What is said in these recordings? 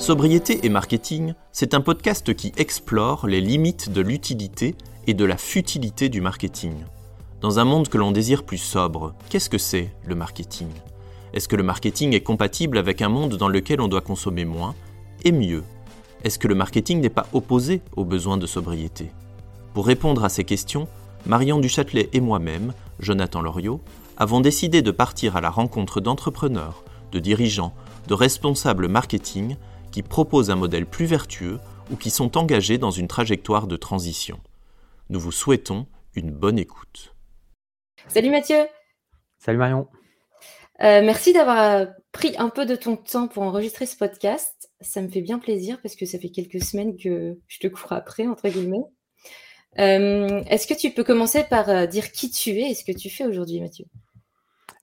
Sobriété et marketing, c'est un podcast qui explore les limites de l'utilité et de la futilité du marketing. Dans un monde que l'on désire plus sobre, qu'est-ce que c'est le marketing? Est-ce que le marketing est compatible avec un monde dans lequel on doit consommer moins et mieux? Est-ce que le marketing n'est pas opposé aux besoins de sobriété? Pour répondre à ces questions, Marion Duchâtelet et moi-même, Jonathan Loriot, avons décidé de partir à la rencontre d'entrepreneurs, de dirigeants, de responsables marketing qui proposent un modèle plus vertueux ou qui sont engagés dans une trajectoire de transition. Nous vous souhaitons une bonne écoute. Salut Mathieu. Salut Marion. Euh, merci d'avoir pris un peu de ton temps pour enregistrer ce podcast. Ça me fait bien plaisir parce que ça fait quelques semaines que je te cours après, entre guillemets. Euh, est-ce que tu peux commencer par euh, dire qui tu es et ce que tu fais aujourd'hui, Mathieu?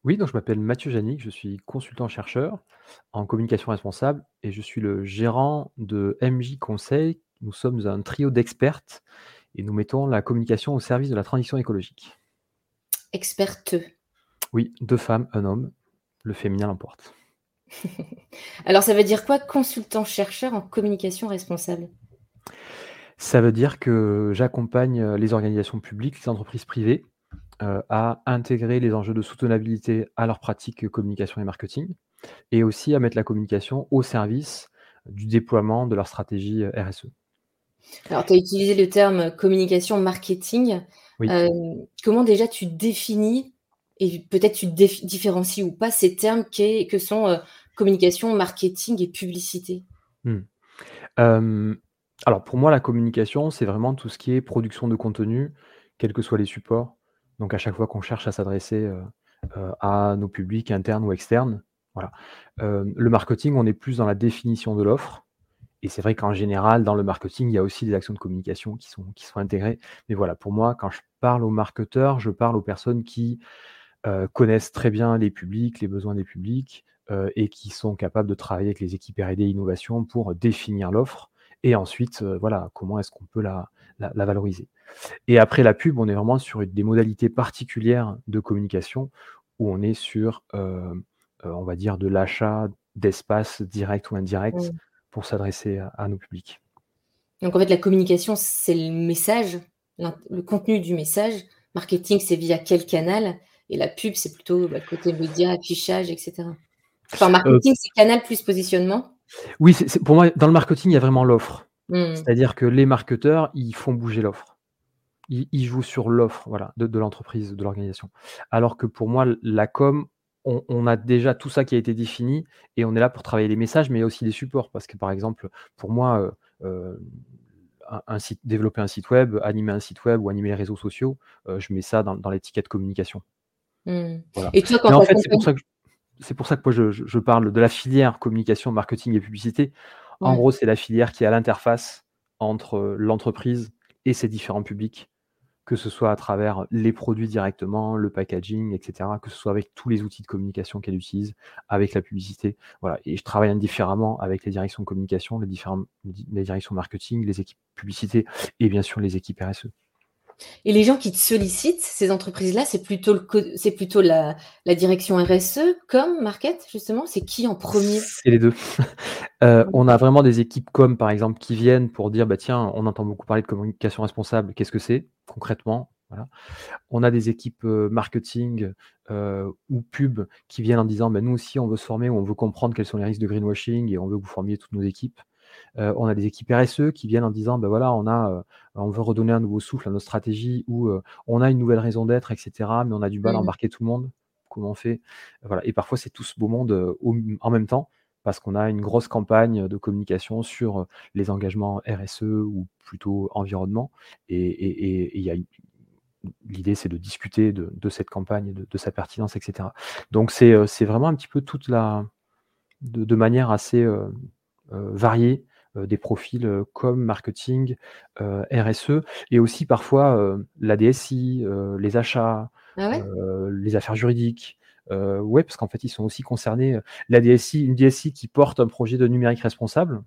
Oui, donc je m'appelle Mathieu Janik, je suis consultant-chercheur en communication responsable et je suis le gérant de MJ Conseil. Nous sommes un trio d'experts et nous mettons la communication au service de la transition écologique. Experte. Oui, deux femmes, un homme. Le féminin l'emporte. Alors ça veut dire quoi consultant-chercheur en communication responsable? Ça veut dire que j'accompagne les organisations publiques, les entreprises privées euh, à intégrer les enjeux de soutenabilité à leur pratique communication et marketing, et aussi à mettre la communication au service du déploiement de leur stratégie euh, RSE. Alors, tu as utilisé le terme communication marketing. Euh, comment déjà tu définis, et peut-être tu différencies ou pas ces termes que sont communication, marketing et publicité? Hmm. Alors, pour moi, la communication, c'est vraiment tout ce qui est production de contenu, quels que soient les supports, donc à chaque fois qu'on cherche à s'adresser euh, euh, à nos publics internes ou externes, voilà. Euh, le marketing, on est plus dans la définition de l'offre. Et c'est vrai qu'en général, dans le marketing, il y a aussi des actions de communication qui sont, qui sont intégrées. Mais voilà, pour moi, quand je parle aux marketeurs, je parle aux personnes qui connaissent très bien les publics, les besoins des publics, et qui sont capables de travailler avec les équipes R&D innovation pour définir l'offre. Et ensuite, voilà, comment est-ce qu'on peut la, la, valoriser. Et après la pub, on est vraiment sur des modalités particulières de communication où on est sur, euh, euh, on va dire, de l'achat d'espace direct ou indirect pour s'adresser à, nos publics. Donc en fait, la communication, c'est le message, le contenu du message. Marketing, c'est via quel canal? Et la pub, c'est plutôt le bah, côté média, affichage, etc. Enfin, marketing, euh, c'est canal plus positionnement? Oui, pour moi, dans le marketing, il y a vraiment l'offre. Mmh. C'est-à-dire que les marketeurs, ils font bouger l'offre. Ils, jouent sur l'offre voilà, de, l'entreprise, de l'organisation. Alors que pour moi, la com, on, a déjà tout ça qui a été défini et on est là pour travailler les messages, mais aussi les supports. Parce que par exemple, pour moi, euh, euh, un, site, développer un site web, animer un site web ou animer les réseaux sociaux, euh, je mets ça dans, l'étiquette communication. Mmh. Et toi, quand en fait, c'est pour ça que, c'est pour ça que moi, je, parle de la filière communication, marketing et publicité. En gros, c'est la filière qui est à l'interface entre l'entreprise et ses différents publics, que ce soit à travers les produits directement, le packaging, etc., que ce soit avec tous les outils de communication qu'elle utilise, avec la publicité. Voilà. Et je travaille indifféremment avec les directions de communication, les, différentes, les directions marketing, les équipes publicité et bien sûr les équipes RSE. Et les gens qui te sollicitent, ces entreprises-là, c'est plutôt, le, c'est plutôt la, direction RSE comme Market, justement? C'est qui en premier? C'est les deux. Euh, on a vraiment des équipes comme, par exemple, qui viennent pour dire, bah, tiens, on entend beaucoup parler de communication responsable, qu'est-ce que c'est concrètement? Voilà. On a des équipes euh, marketing euh, ou pub qui viennent en disant bah, nous aussi on veut se former ou on veut comprendre quels sont les risques de greenwashing et on veut que vous formiez toutes nos équipes. Euh, on a des équipes RSE qui viennent en disant, ben voilà, on a, euh, on veut redonner un nouveau souffle à notre stratégie ou euh, on a une nouvelle raison d'être, etc. Mais on a du mal à mmh. embarquer tout le monde. Comment on fait? Voilà. Et parfois, c'est tout ce beau monde en même temps parce qu'on a une grosse campagne de communication sur les engagements RSE ou plutôt environnement. Et, y a l'idée, c'est de discuter de, cette campagne, de, de, sa pertinence, etc. Donc, c'est vraiment un petit peu toute la. de, manière assez variée euh, des profils euh, comme marketing, euh, RSE, et aussi parfois la DSI, les achats, ah les affaires juridiques. ouais, parce qu'en fait, ils sont aussi concernés. La DSI, une DSI qui porte un projet de numérique responsable,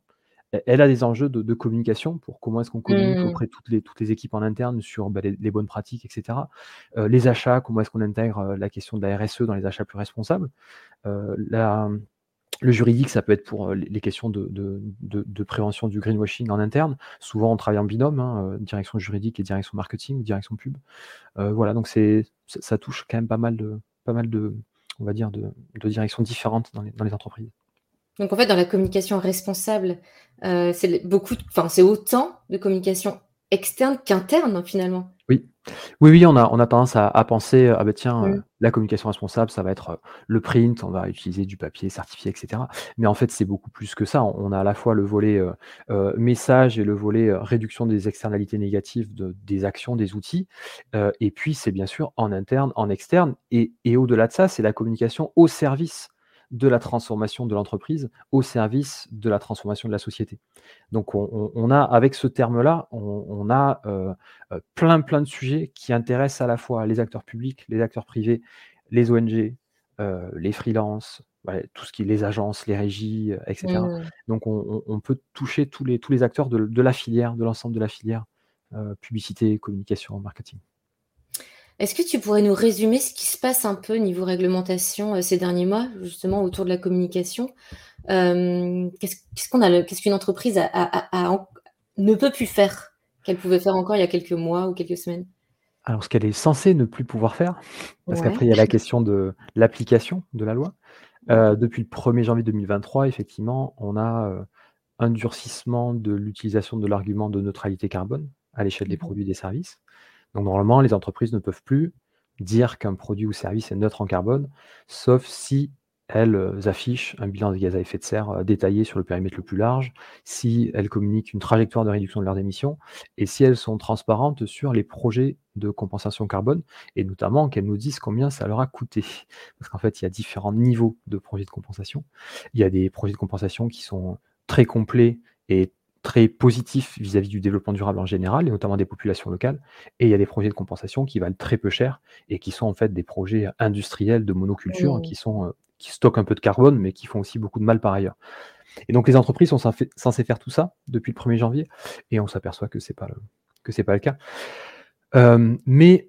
e, elle a des enjeux de, communication pour comment est-ce qu'on communique mmh. auprès de toutes les, toutes les équipes en interne sur bah, les, bonnes pratiques, etc. les achats, comment est-ce qu'on intègre la question de la RSE dans les achats plus responsables. la, Le juridique, ça peut être pour les questions de, prévention du greenwashing en interne. Souvent, on travaille en binôme, hein, direction juridique et direction marketing, direction pub. voilà, donc c'est, ça touche quand même pas mal de, pas mal de, on va dire, de, directions différentes dans les, entreprises. Donc en fait, dans la communication responsable, c'est beaucoup, enfin c'est autant de communication externe qu'interne finalement. Oui, oui, oui, on a, on a tendance à, penser, ah ben tiens, euh, la communication responsable, ça va être euh, le print, on va utiliser du papier certifié, etc. Mais en fait, c'est beaucoup plus que ça. On a à la fois le volet euh, message et le volet réduction des externalités négatives des actions, des outils. et puis, c'est bien sûr en interne, en externe. Et, et au-delà de ça, c'est la communication au service de la transformation de l'entreprise au service de la transformation de la société. Donc on, a, avec ce terme-là, on, a euh, euh, plein plein de sujets qui intéressent à la fois les acteurs publics, les acteurs privés, les ONG, euh, les freelances, tout ce qui est les agences, les régies, etc. Mmh. Donc on, peut toucher tous les, tous les acteurs de, la filière, de l'ensemble de la filière, publicité, communication, marketing. Est-ce que tu pourrais nous résumer ce qui se passe un peu niveau réglementation euh, ces derniers mois, justement autour de la communication? Euh, Qu'est-ce qu'on a, qu'est-ce qu'une entreprise ne peut plus faire qu'elle pouvait faire encore il y a quelques mois ou quelques semaines? Alors, ce qu'elle est censée ne plus pouvoir faire, parce qu'après il y a la question de l'application de la loi. Euh, depuis le 1er janvier 2023, effectivement, on a un durcissement de l'utilisation de l'argument de neutralité carbone à l'échelle des mmh produits et des services. Donc normalement, les entreprises ne peuvent plus dire qu'un produit ou service est neutre en carbone, sauf si elles euh, affichent un bilan de gaz à effet de serre euh, détaillé sur le périmètre le plus large, si elles communiquent une trajectoire de réduction de leurs émissions, et si elles sont transparentes sur les projets de compensation carbone, et notamment qu'elles nous disent combien ça leur a coûté. Parce qu'en fait, il y a différents niveaux de projets de compensation. Il y a des projets de compensation qui sont très complets et très positif vis-à-vis du développement durable en général, et notamment des populations locales. Et il y a des projets de compensation qui valent très peu cher et qui sont en fait des projets industriels de monoculture mmh. qui, sont, euh, qui stockent un peu de carbone, mais qui font aussi beaucoup de mal par ailleurs. Et donc les entreprises sont censées faire tout ça depuis le 1er janvier, et on s'aperçoit que ce n'est pas, le, pas le cas. Euh, mais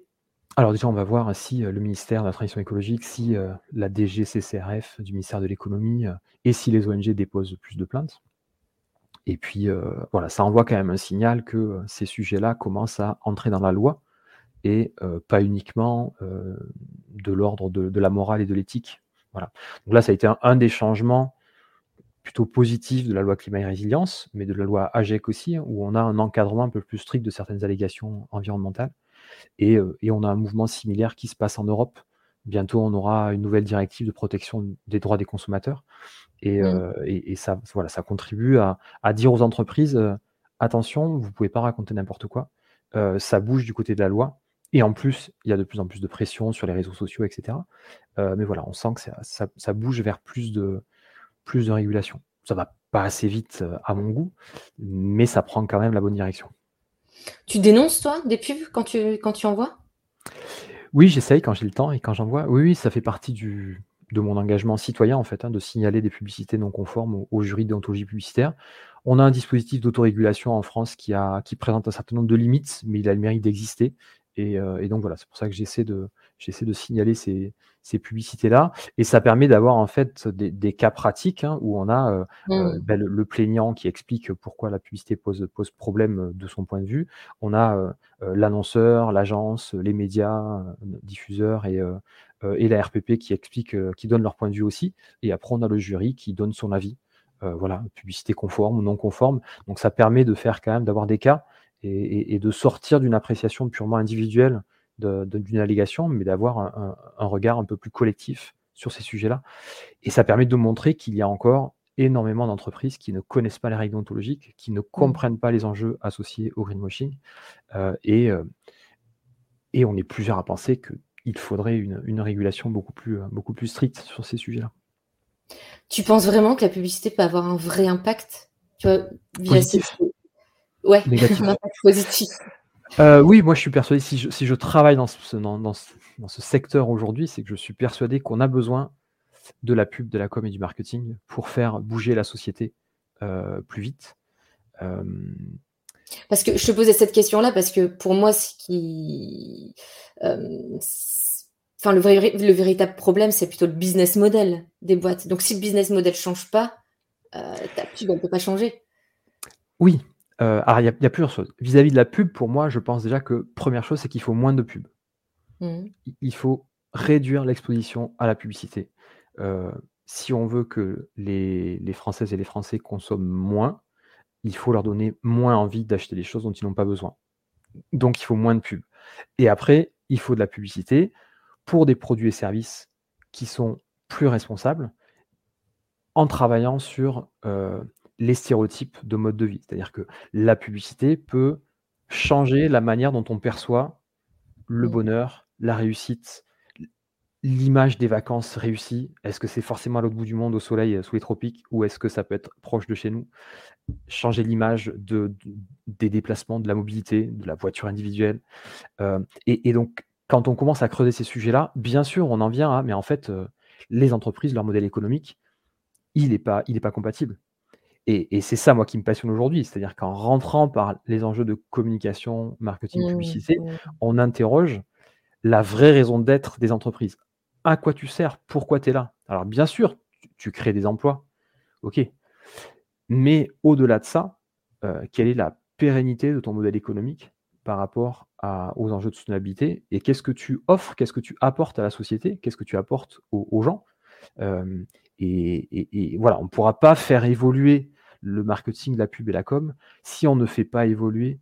alors déjà, on va voir si euh, le ministère de la Transition écologique, si la DGCCRF du ministère de l'économie et si les ONG déposent plus de plaintes. Et puis, euh, voilà, ça envoie quand même un signal que euh, ces sujets-là commencent à entrer dans la loi et euh, pas uniquement de l'ordre de, la morale et de l'éthique. Voilà. Donc là, ça a été un, des changements plutôt positifs de la loi climat et résilience, mais de la loi AGEC aussi, hein, où on a un encadrement un peu plus strict de certaines allégations environnementales. Et, et on a un mouvement similaire qui se passe en Europe. Bientôt, on aura une nouvelle directive de protection des droits des consommateurs. Mmh. Euh, et, ça, voilà, ça contribue à, dire aux entreprises euh, attention, vous ne pouvez pas raconter n'importe quoi. Euh, ça bouge du côté de la loi. Et en plus, il y a de plus en plus de pression sur les réseaux sociaux, etc. mais voilà, on sent que ça, bouge vers plus de, plus de régulation. Ça va pas assez vite à mon goût, mais ça prend quand même la bonne direction. Tu dénonces, toi, des pubs quand tu, quand tu envoies? Oui, j'essaye quand j'ai le temps et quand j'envoie. Oui, oui, ça fait partie du, de mon engagement citoyen, en fait, hein, de signaler des publicités non conformes au, jury d'ontologie publicitaire. On a un dispositif d'autorégulation en France qui, a, qui présente un certain nombre de limites, mais il a le mérite d'exister. Et, euh, donc voilà, c'est pour ça que j'essaie de, j'essaie de signaler ces, publicités-là. Et ça permet d'avoir en fait des, cas pratiques hein, où on a euh, euh, mmh. ben, le, plaignant qui explique pourquoi la publicité pose, pose problème de son point de vue. On a l'annonceur, l'agence, les médias, diffuseurs et, euh, et la RPP qui explique, euh, qui donne leur point de vue aussi. Et après, on a le jury qui donne son avis. Euh, voilà, publicité conforme ou non conforme. Donc ça permet de faire quand même d'avoir des cas et, de sortir d'une appréciation purement individuelle d'une allégation, mais d'avoir un, regard un peu plus collectif sur ces sujets-là. Et ça permet de montrer qu'il y a encore énormément d'entreprises qui ne connaissent pas les règles ontologiques, qui ne mmh. comprennent pas les enjeux associés au greenwashing. et, et on est plusieurs à penser que il faudrait une, régulation beaucoup plus, euh, beaucoup plus stricte sur ces sujets-là. Tu penses vraiment que la publicité peut avoir un vrai impact tu vois, Positif. Ouais, un impact positif. Euh, oui, moi je suis persuadé, si je, travaille dans ce, dans, ce secteur aujourd'hui, c'est que je suis persuadé qu'on a besoin de la pub, de la com et du marketing pour faire bouger la société euh, plus vite. Parce que je te posais cette question-là parce que pour moi, ce qui, euh, enfin, le, le véritable problème, c'est plutôt le business model des boîtes. Donc, si le business model ne change pas, euh, ta pub, ne peut pas changer. Oui. Euh, alors, il y, a plusieurs choses. Vis-à-vis de la pub, pour moi, je pense déjà que première chose, c'est qu'il faut moins de pub. Mmh. Il faut réduire l'exposition à la publicité. Euh, si on veut que les, les, Françaises et les Français consomment moins, il faut leur donner moins envie d'acheter des choses dont ils n'ont pas besoin. Donc, il faut moins de pub. Et après, il faut de la publicité pour des produits et services qui sont plus responsables en travaillant sur euh, les stéréotypes de mode de vie. C'est-à-dire que la publicité peut changer la manière dont on perçoit le bonheur, la réussite, l'image des vacances réussies. Est-ce que c'est forcément à l'autre bout du monde, au soleil, sous les tropiques, ou est-ce que ça peut être proche de chez nous? Changer l'image de, des déplacements, de la mobilité, de la voiture individuelle. Euh, et, donc, quand on commence à creuser ces sujets-là, bien sûr, on en vient à, mais en fait, euh, les entreprises, leur modèle économique, il n'est pas, pas compatible. Et, c'est ça, moi, qui me passionne aujourd'hui. C'est-à-dire qu'en rentrant par les enjeux de communication, marketing, mmh, publicité, mmh. on interroge la vraie raison d'être des entreprises. À quoi tu sers? Pourquoi tu es là? Alors, bien sûr, tu, crées des emplois. OK. Mais au-delà de ça, euh, quelle est la pérennité de ton modèle économique par rapport aux enjeux de soutenabilité? Et qu'est-ce que tu offres, qu'est-ce que tu apportes à la société, qu'est-ce que tu apportes aux, gens? Euh, et, voilà, on ne pourra pas faire évoluer le marketing, la pub et la com si on ne fait pas évoluer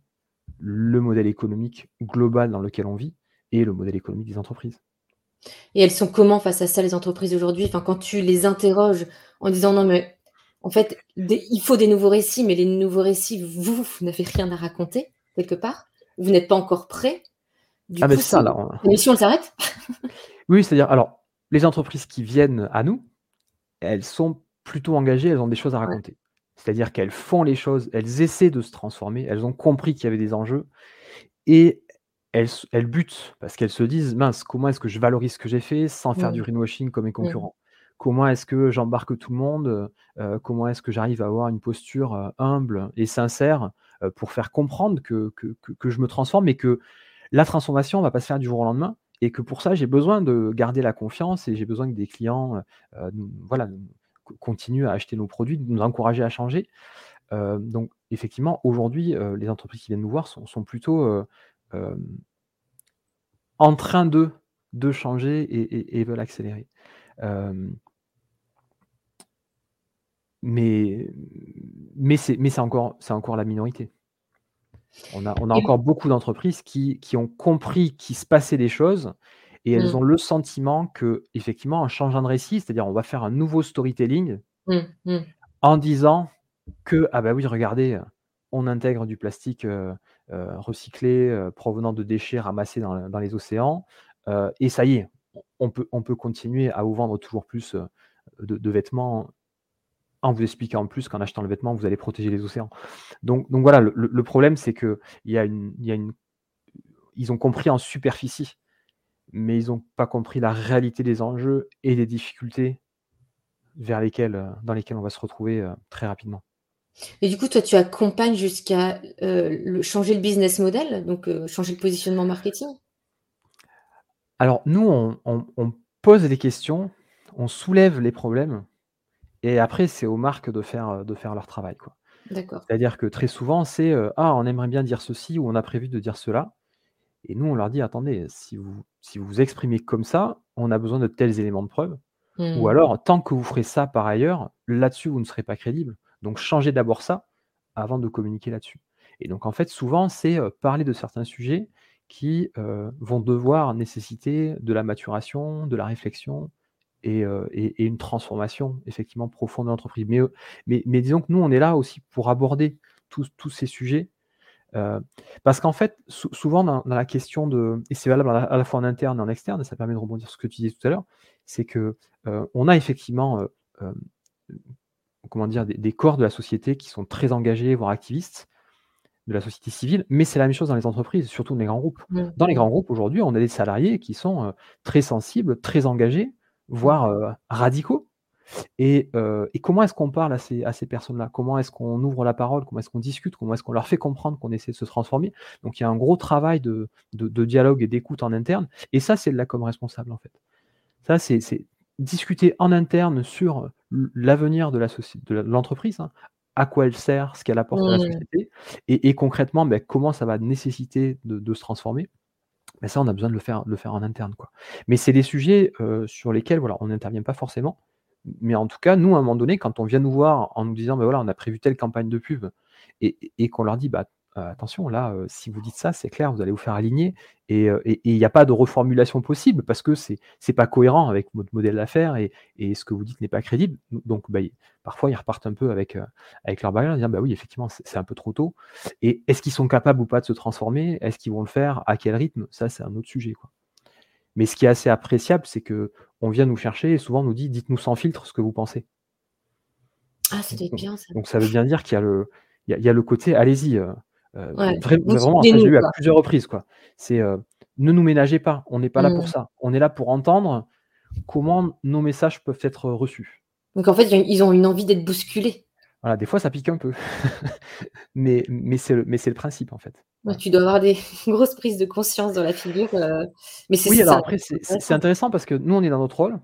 le modèle économique global dans lequel on vit et le modèle économique des entreprises. Et elles sont comment face à ça, les entreprises aujourd'hui? Enfin, Quand tu les interroges en disant non, mais en fait, il faut des nouveaux récits, mais les nouveaux récits, vous, vous n'avez rien à raconter, quelque part vous n'êtes pas encore prêt. Du ah, mais ça, là. L'émission, elle s'arrête Oui, c'est-à-dire, alors, les entreprises qui viennent à nous, elles sont plutôt engagées, elles ont des choses à raconter. C'est-à-dire qu'elles font les choses, elles essaient de se transformer, elles ont compris qu'il y avait des enjeux et elles, elles butent parce qu'elles se disent mince, comment est-ce que je valorise ce que j'ai fait sans faire du greenwashing comme mes concurrents? Comment est-ce que j'embarque tout le monde euh, Comment est-ce que j'arrive à avoir une posture euh, humble et sincère euh, pour faire comprendre que, que, je me transforme et que la transformation ne va pas se faire du jour au lendemain? Et que pour ça, j'ai besoin de garder la confiance et j'ai besoin que des clients euh, euh, voilà, continuent à acheter nos produits, de nous encourager à changer. donc, effectivement, aujourd'hui, les entreprises qui viennent nous voir sont, plutôt en train de, de changer et, veulent accélérer. mais mais c'est encore, encore la minorité. On a, on a encore beaucoup d'entreprises qui, qui, ont compris qu'il se passait des choses et elles mmh. ont le sentiment que, effectivement, en changeant de récit, c'est-à-dire on va faire un nouveau storytelling mmh, mmh. en disant que, ah bah oui, regardez, on intègre du plastique euh, euh, recyclé euh, provenant de déchets ramassés dans, dans les océans et ça y est, on peut, on peut continuer à vous vendre toujours plus de, de vêtements en vous expliquant en plus qu'en achetant le vêtement, vous allez protéger les océans. Donc, donc voilà, le, problème, c'est que y a une, y a une, ils ont compris en superficie, mais ils n'ont pas compris la réalité des enjeux et des difficultés vers lesquelles, euh, dans lesquelles on va se retrouver euh, très rapidement. Et du coup, toi, tu accompagnes jusqu'à euh, changer le business model, donc changer le positionnement marketing? Alors, nous, on, on, pose des questions, on soulève les problèmes, et après, c'est aux marques de faire, euh, de faire leur travail, quoi. D'accord. C'est-à-dire que très souvent, c'est, euh, «Ah, on aimerait bien dire ceci» ou «On a prévu de dire cela» et nous, on leur dit: «Attendez, si vous si vous vous exprimez comme ça, on a besoin de tels éléments de preuve ou mmh. alors tant que vous ferez ça par ailleurs, là-dessus, vous ne serez pas crédible. Donc changez d'abord ça avant de communiquer là-dessus» et donc en fait, souvent, c'est, euh, parler de certains sujets qui, vont devoir nécessiter de la maturation, de la réflexion, et, une transformation effectivement profonde de l'entreprise. Mais, mais, disons que nous, on est là aussi pour aborder tous, ces sujets. parce qu'en fait, souvent dans, la question de, et c'est valable à la, fois en interne et en externe, et ça permet de rebondir sur ce que tu disais tout à l'heure, c'est que on a effectivement comment dire, des, corps de la société qui sont très engagés, voire activistes, de la société civile, mais c'est la même chose dans les entreprises, surtout dans les grands groupes. Mmh. Dans les grands groupes, aujourd'hui, on a des salariés qui sont très sensibles, très engagés, voire radicaux. Et, comment est-ce qu'on parle à ces, à ces personnes-là? Comment est-ce qu'on ouvre la parole? Comment est-ce qu'on discute? Comment est-ce qu'on leur fait comprendre qu'on essaie de se transformer? Donc il y a un gros travail de, dialogue et d'écoute en interne. Et ça, c'est de la com responsable en fait. Ça, c'est discuter en interne sur l'avenir de l'entreprise, hein. à quoi elle sert, ce qu'elle apporte à la mmh. société, et, concrètement, ben, comment ça va nécessiter de, se transformer? Mais ça, on a besoin de le faire, le faire en interne. Quoi. Mais c'est des sujets sur lesquels on n'intervient pas forcément. Mais en tout cas, nous, à un moment donné, quand on vient nous voir en nous disant, ben voilà, on a prévu telle campagne de pub, et, qu'on leur dit, bah, euh, attention, là, si vous dites ça, c'est clair, vous allez vous faire aligner, et il n'y a pas de reformulation possible, parce que c'est n'est pas cohérent avec votre modèle d'affaires, et, ce que vous dites n'est pas crédible. Donc, bah, parfois, ils repartent un peu avec, avec leur bagage, en disant, bah oui, effectivement, c'est un peu trop tôt. Et est-ce qu'ils sont capables ou pas de se transformer? Est-ce qu'ils vont le faire? À quel rythme? Ça, c'est un autre sujet. Quoi. Mais ce qui est assez appréciable, c'est que on vient nous chercher et souvent on nous dit dites-nous sans filtre ce que vous pensez. Ah, c'était bien ça. Donc ça veut bien dire qu'il y a le, il y a, le côté allez-y. Euh, euh vraiment, eu à plusieurs reprises. quoi. C'est euh, ne nous ménagez pas, on n'est pas là pour mmh. ça. On est là pour entendre comment nos messages peuvent être reçus. Donc en fait, ils ont une envie d'être bousculés. Voilà, des fois ça pique un peu. mais mais c'est le, le principe en fait. tu dois avoir des grosses prises de conscience dans la figure. Euh, mais c'est oui, alors après, c'est intéressant parce que nous, on est dans notre rôle.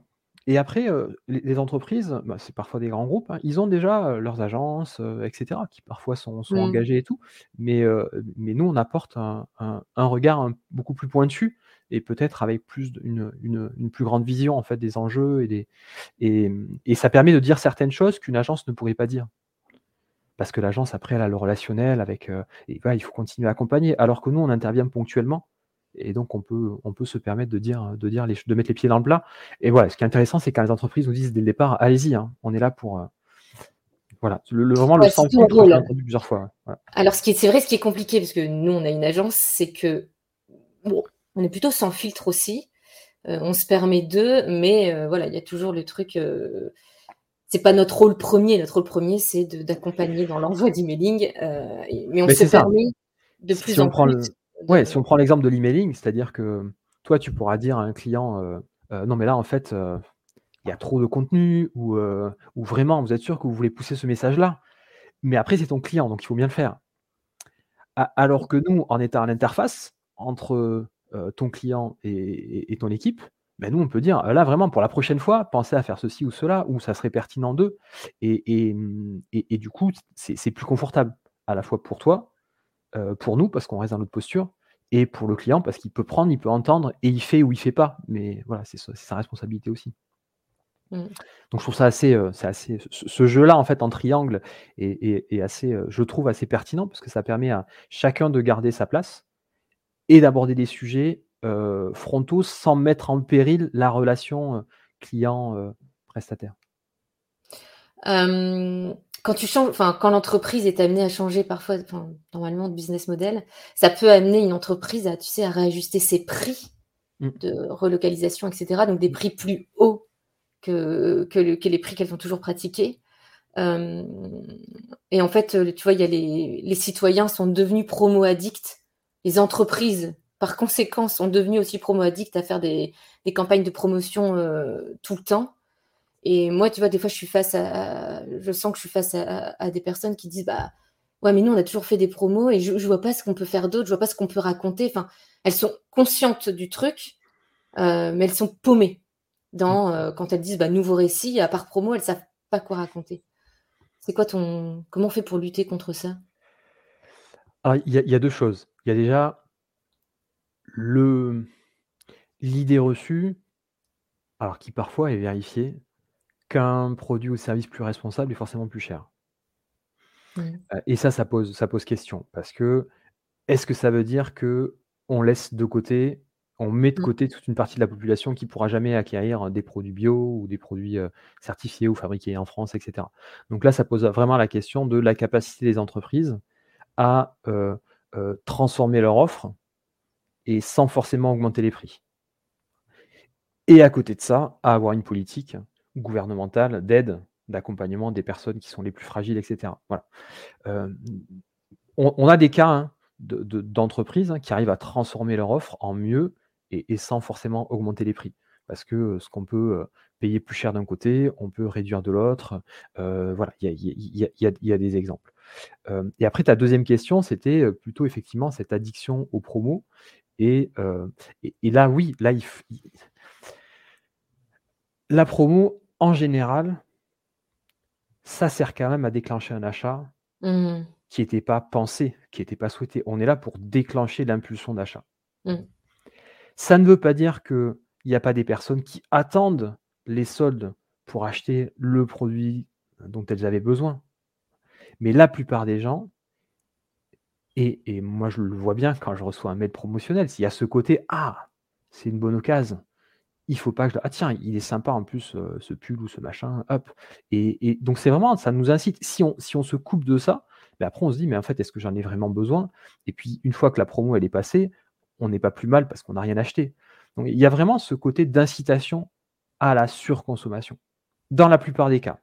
Et après, euh, les, entreprises, bah, c'est parfois des grands groupes, hein, ils ont déjà euh, leurs agences, etc., qui parfois sont, sont mmh. engagées et tout. Mais, mais nous, on apporte un, regard beaucoup plus pointu et peut-être avec plus une, une, plus grande vision en fait des enjeux et, des, et, et ça permet de dire certaines choses qu'une agence ne pourrait pas dire parce que l'agence, après, elle a le relationnel avec. Euh, et il faut continuer à accompagner. Alors que nous, on intervient ponctuellement. Et donc, on peut, on peut se permettre de, dire, de, dire les, de mettre les pieds dans le plat. Et voilà, ce qui est intéressant, c'est quand les entreprises nous disent dès le départ allez-y, hein, on est là pour. Euh, voilà, le, vraiment le sens plusieurs fois. Alors, ce qui est, c'est vrai, ce qui est compliqué, parce que nous, on a une agence, c'est que. Bon, on est plutôt sans filtre aussi. Euh, on se permet d'eux, mais voilà, il y a toujours le truc c'est pas notre rôle premier. Notre rôle premier, c'est d'accompagner dans l'envoi d'emailing. Euh, mais on se permet de plus en plus. Ouais, si on prend l'exemple de l'emailing, c'est-à-dire que toi, tu pourras dire à un client euh, euh, non, mais là, en fait, il y a trop de contenu ou, vraiment, vous êtes sûr que vous voulez pousser ce message-là. Mais après, c'est ton client, donc il faut bien le faire. alors que nous, en étant à l'interface entre ton client et ton équipe, ben, nous, on peut dire, là, vraiment, pour la prochaine fois, pensez à faire ceci ou cela, ou ça serait pertinent d'eux. Et, du coup, c'est plus confortable, à la fois pour toi, pour nous, parce qu'on reste dans notre posture, et pour le client, parce qu'il peut prendre, il peut entendre, et il fait ou il fait pas. Mais voilà, c'est sa responsabilité aussi. Mmh. Donc je trouve ça assez, assez ce, jeu-là en fait en triangle est, assez, je trouve assez pertinent parce que ça permet à chacun de garder sa place et d'aborder des sujets euh, frontaux sans mettre en péril la relation euh, client-prestataire quand tu changes, enfin, quand l'entreprise est amenée à changer parfois, normalement de business model, ça peut amener une entreprise à, tu sais, à réajuster ses prix mmh. de relocalisation, etc. Donc des prix plus hauts que, que, les prix qu'elles ont toujours pratiqués. et en fait, tu vois, il y a les, les citoyens sont devenus promo addicts. Les entreprises par conséquent, sont devenus aussi promo-addicts à faire des, campagnes de promotion euh, tout le temps. Et moi, tu vois, des fois, je suis face à, je sens que je suis face à, des personnes qui disent, bah, ouais, mais nous, on a toujours fait des promos et je, ne vois pas ce qu'on peut faire d'autre, je vois pas ce qu'on peut raconter. Enfin, elles sont conscientes du truc, euh, mais elles sont paumées dans euh, quand elles disent, bah, nouveau récit, à part promo, elles savent pas quoi raconter. C'est quoi ton, comment on fait pour lutter contre ça? Il y, a deux choses. Il y a déjà le l'idée reçue, alors qui parfois est vérifiée, qu'un produit ou service plus responsable est forcément plus cher. Mmh. Euh, et ça, ça pose, ça pose question. Parce que est-ce que ça veut dire que on laisse de côté, on met de mmh. côté toute une partie de la population qui pourra jamais acquérir des produits bio ou des produits euh, certifiés ou fabriqués en France, etc. Donc là, ça pose vraiment la question de la capacité des entreprises à euh, transformer leur offre et sans forcément augmenter les prix. Et à côté de ça, à avoir une politique gouvernementale d'aide, d'accompagnement des personnes qui sont les plus fragiles, etc. Voilà. Euh, on, a des cas hein, d'entreprises hein, qui arrivent à transformer leur offre en mieux et, sans forcément augmenter les prix. parce que ce qu'on peut payer plus cher d'un côté, on peut réduire de l'autre. voilà, il y a, des exemples. et après, ta deuxième question, c'était plutôt effectivement cette addiction aux promos. Et, et, là, oui, là, la promo, en général, ça sert quand même à déclencher un achat mmh. qui n'était pas pensé, qui n'était pas souhaité. On est là pour déclencher l'impulsion d'achat. Mmh. Ça ne veut pas dire qu'il n'y a pas des personnes qui attendent les soldes pour acheter le produit dont elles avaient besoin. Mais la plupart des gens, et, moi je le vois bien quand je reçois un mail promotionnel, s'il y a ce côté Ah, c'est une bonne occasion, il faut pas que je... Ah tiens, il est sympa en plus euh, ce pull ou ce machin, hop. Et, donc c'est vraiment, ça nous incite. Si on, se coupe de ça, mais après on se dit, mais en fait, est-ce que j'en ai vraiment besoin? Et puis une fois que la promo elle est passée, on n'est pas plus mal parce qu'on n'a rien acheté. Donc il y a vraiment ce côté d'incitation à la surconsommation, dans la plupart des cas.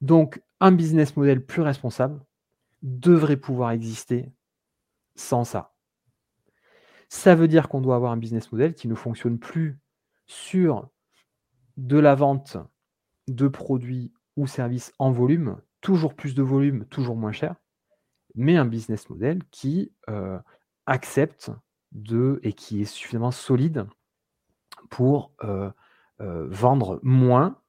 Donc un business model plus responsable devrait pouvoir exister sans ça. Ça veut dire qu'on doit avoir un business model qui ne fonctionne plus sur de la vente de produits ou services en volume, toujours plus de volume, toujours moins cher, mais un business model qui euh, accepte de et qui est suffisamment solide pour euh, euh, vendre moins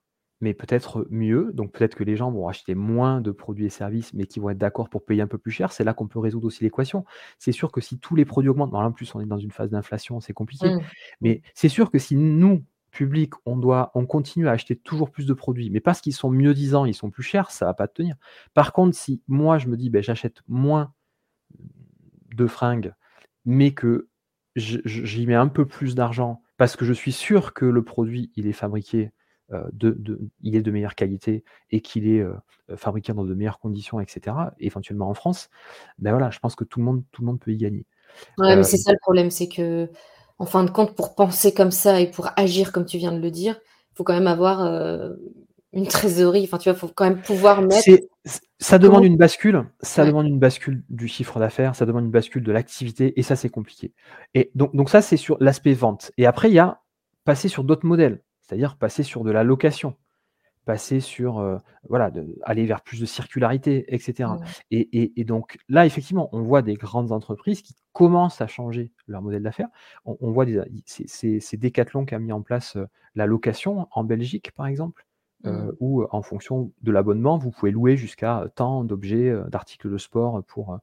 mais peut-être mieux. Donc peut-être que les gens vont acheter moins de produits et services, mais qui vont être d'accord pour payer un peu plus cher. C'est là qu'on peut résoudre aussi l'équation. C'est sûr que si tous les produits augmentent, en plus on est dans une phase d'inflation, c'est compliqué. Mmh. Mais c'est sûr que si nous, public, on doit, on continue à acheter toujours plus de produits, mais parce qu'ils sont mieux disants, ils sont plus chers, ça va pas tenir. Par contre, si moi je me dis, ben, j'achète moins de fringues, mais que j'y mets un peu plus d'argent parce que je suis sûr que le produit il est fabriqué euh, de, il est de meilleure qualité et qu'il est euh, euh, fabriqué dans de meilleures conditions, etc., éventuellement en France, ben voilà, je pense que tout le monde, tout le monde peut y gagner. Ouais, mais c'est ça le problème, c'est que, en fin de compte, pour penser comme ça et pour agir comme tu viens de le dire, il faut quand même avoir une trésorerie. Enfin, tu vois, faut quand même pouvoir mettre. Ça demande une bascule, ça demande une bascule du chiffre d'affaires, ça demande une bascule de l'activité, et ça, c'est compliqué. Et donc, donc ça, c'est sur l'aspect vente. Et après, il y a passer sur d'autres modèles c'est-à-dire passer sur de la location, passer sur, euh, voilà, aller vers plus de circularité, etc. Et, donc là, effectivement, on voit des grandes entreprises qui commencent à changer leur modèle d'affaires. On, voit des, c'est Decathlon qui a mis en place euh, la location en Belgique, par exemple. Euh, mmh. où en fonction de l'abonnement, vous pouvez louer jusqu'à tant d'objets, d'articles de sport pour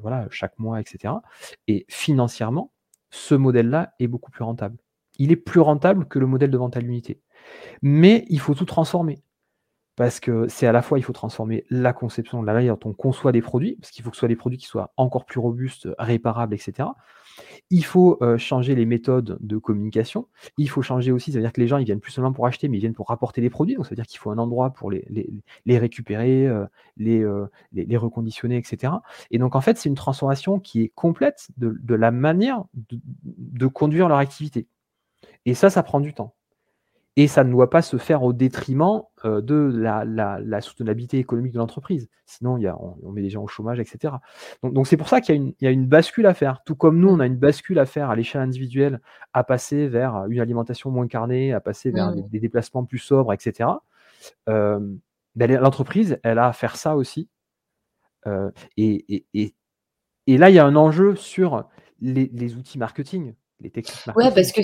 voilà, chaque mois, etc. Et financièrement, ce modèle-là est beaucoup plus rentable il est plus rentable que le modèle de vente à l'unité. Mais il faut tout transformer. Parce que c'est à la fois, il faut transformer la conception, la manière dont on conçoit des produits, parce qu'il faut que ce soit des produits qui soient encore plus robustes, réparables, etc. Il faut euh, changer les méthodes de communication. Il faut changer aussi, ça veut dire que les gens, ils viennent plus seulement pour acheter, mais ils viennent pour rapporter des produits. Donc ça veut dire qu'il faut un endroit pour les, les, récupérer, euh, euh, les, les, reconditionner, etc. Et donc en fait, c'est une transformation qui est complète de, la manière de conduire leur activité. Et ça, ça prend du temps. Et ça ne doit pas se faire au détriment euh, de la, soutenabilité économique de l'entreprise. Sinon, y a, on, met les gens au chômage, etc. Donc, c'est pour ça qu'il y, a une bascule à faire. Tout comme nous, on a une bascule à faire à l'échelle individuelle, à passer vers une alimentation moins carnée, à passer vers mmh. des, déplacements plus sobres, etc. Euh, ben, l'entreprise, elle a à faire ça aussi. Euh, et, là, il y a un enjeu sur les outils marketing les techniques Ouais, parce que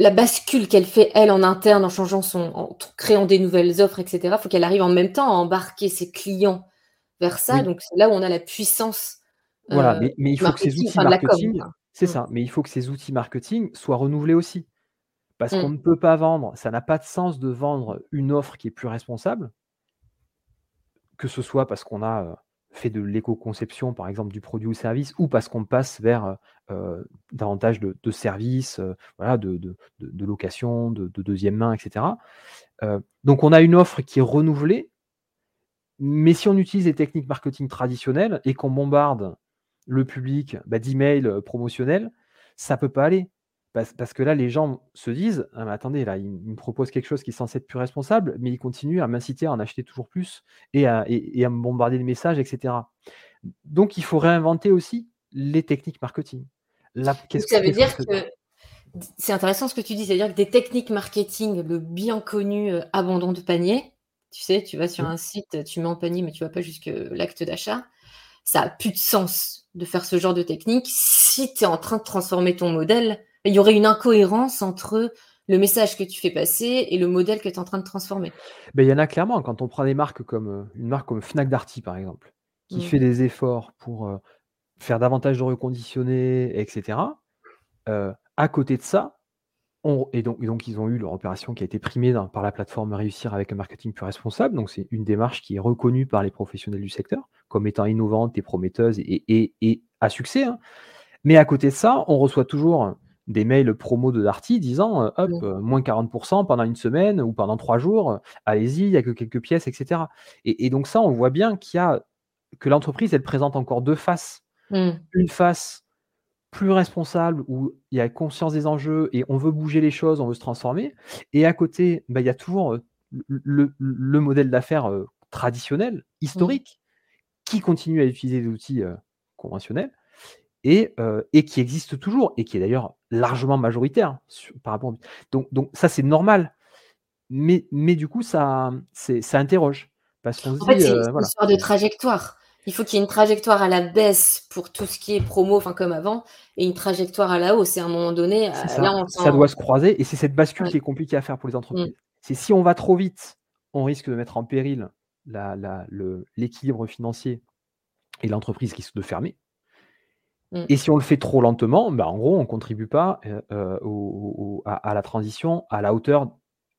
la bascule qu'elle fait, elle, en interne, en changeant son, en créant des nouvelles offres, etc., faut qu'elle arrive en même temps à embarquer ses clients vers ça. Donc, c'est là où on a la puissance. Voilà, euh, mais, il faut que ces outils marketing, c'est mm. ça, mais il faut que ces outils marketing soient renouvelés aussi. Parce qu'on mm. ne peut pas vendre, ça n'a pas de sens de vendre une offre qui est plus responsable, que ce soit parce qu'on a euh, fait de l'éco-conception, par exemple, du produit ou service, ou parce qu'on passe vers euh, davantage de, services, euh, voilà, de, de, location, de, deuxième main, etc. Euh, donc on a une offre qui est renouvelée, mais si on utilise les techniques marketing traditionnelles et qu'on bombarde le public bah, d'emails promotionnels, ça ne peut pas aller. Parce, que là, les gens se disent ah, mais attendez, là, il, me propose quelque chose qui est censé être plus responsable, mais il continue à m'inciter à en acheter toujours plus et à, et, à me bombarder de messages, etc. Donc, il faut réinventer aussi les techniques marketing. ça veut dire que c'est intéressant ce que tu dis, c'est-à-dire que des techniques marketing, le bien connu euh, abandon de panier, tu sais, tu vas sur un site, tu mets en panier, mais tu vas pas jusque l'acte d'achat, ça a plus de sens de faire ce genre de technique si tu es en train de transformer ton modèle. Il y aurait une incohérence entre le message que tu fais passer et le modèle que tu es en train de transformer. Ben, il y en a clairement, quand on prend des marques comme euh, une marque comme Fnac Darty, par exemple, qui mmh. fait des efforts pour euh, faire davantage de reconditionnés, etc. Euh, à côté de ça, et, donc, donc, ils ont eu leur opération qui a été primée par la plateforme Réussir avec un marketing plus responsable. Donc, c'est une démarche qui est reconnue par les professionnels du secteur comme étant innovante et prometteuse et, à succès. Hein. Mais à côté de ça, on reçoit toujours des mails promo de Darty disant euh, hop, euh, moins 40% pendant une semaine ou pendant trois jours, allez-y, il n'y a que quelques pièces, etc. Et, donc, ça, on voit bien qu'il y a que l'entreprise, elle présente encore deux faces. Mmh. Une face plus responsable, où il y a conscience des enjeux et on veut bouger les choses, on veut se transformer. Et à côté, bah, il y a toujours le, modèle d'affaires traditionnel, historique, qui continue à utiliser des outils conventionnels et, et, qui existe toujours et qui est d'ailleurs largement majoritaire par rapport. Donc, donc ça, c'est normal. Mais, mais du coup, ça, ça interroge. Parce qu'on en fait, c'est une histoire de trajectoire. Il faut qu'il y ait une trajectoire à la baisse pour tout ce qui est promo, enfin comme avant, et une trajectoire à la hausse. Et à un moment donné, euh, ça. ça doit se croiser, et c'est cette bascule qui est compliquée à faire pour les entreprises. Mm. C'est si on va trop vite, on risque de mettre en péril l'équilibre financier et l'entreprise risque de fermer. Mm. Et si on le fait trop lentement, ben en gros, on ne contribue pas euh, euh, à, la transition à la hauteur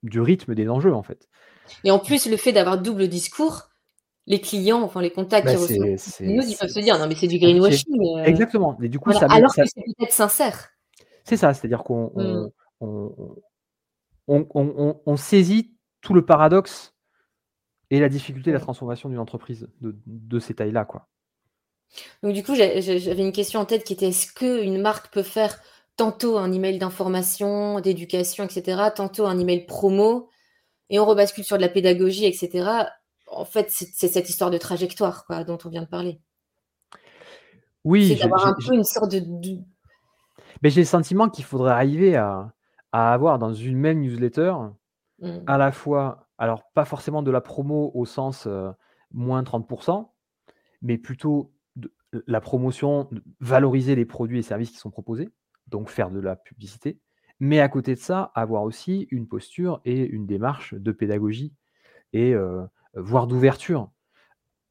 du rythme des enjeux, en fait. Et en plus, le fait d'avoir double discours, les clients, enfin les contacts bah, qui reçoivent nous, ils peuvent se dire non mais c'est du greenwashing. Euh. Exactement. Et du coup, ça alors que c'est peut-être sincère. C'est ça, c'est-à-dire qu'on on, on, on, saisit tout le paradoxe et la difficulté de la transformation d'une entreprise de, de ces tailles-là, quoi. Donc du coup, j'avais une question en tête qui était est-ce qu'une marque peut faire tantôt un email d'information, d'éducation, etc., tantôt un email promo, et on rebascule sur de la pédagogie, etc en fait, c'est cette histoire de trajectoire quoi, dont on vient de parler. Oui. C'est d'avoir un peu une sorte de. Mais j'ai le sentiment qu'il faudrait arriver à, avoir dans une même newsletter mmh. à la fois, alors pas forcément de la promo au sens euh, moins 30%, mais plutôt la promotion, valoriser les produits et services qui sont proposés, donc faire de la publicité, mais à côté de ça, avoir aussi une posture et une démarche de pédagogie et euh, voire d'ouverture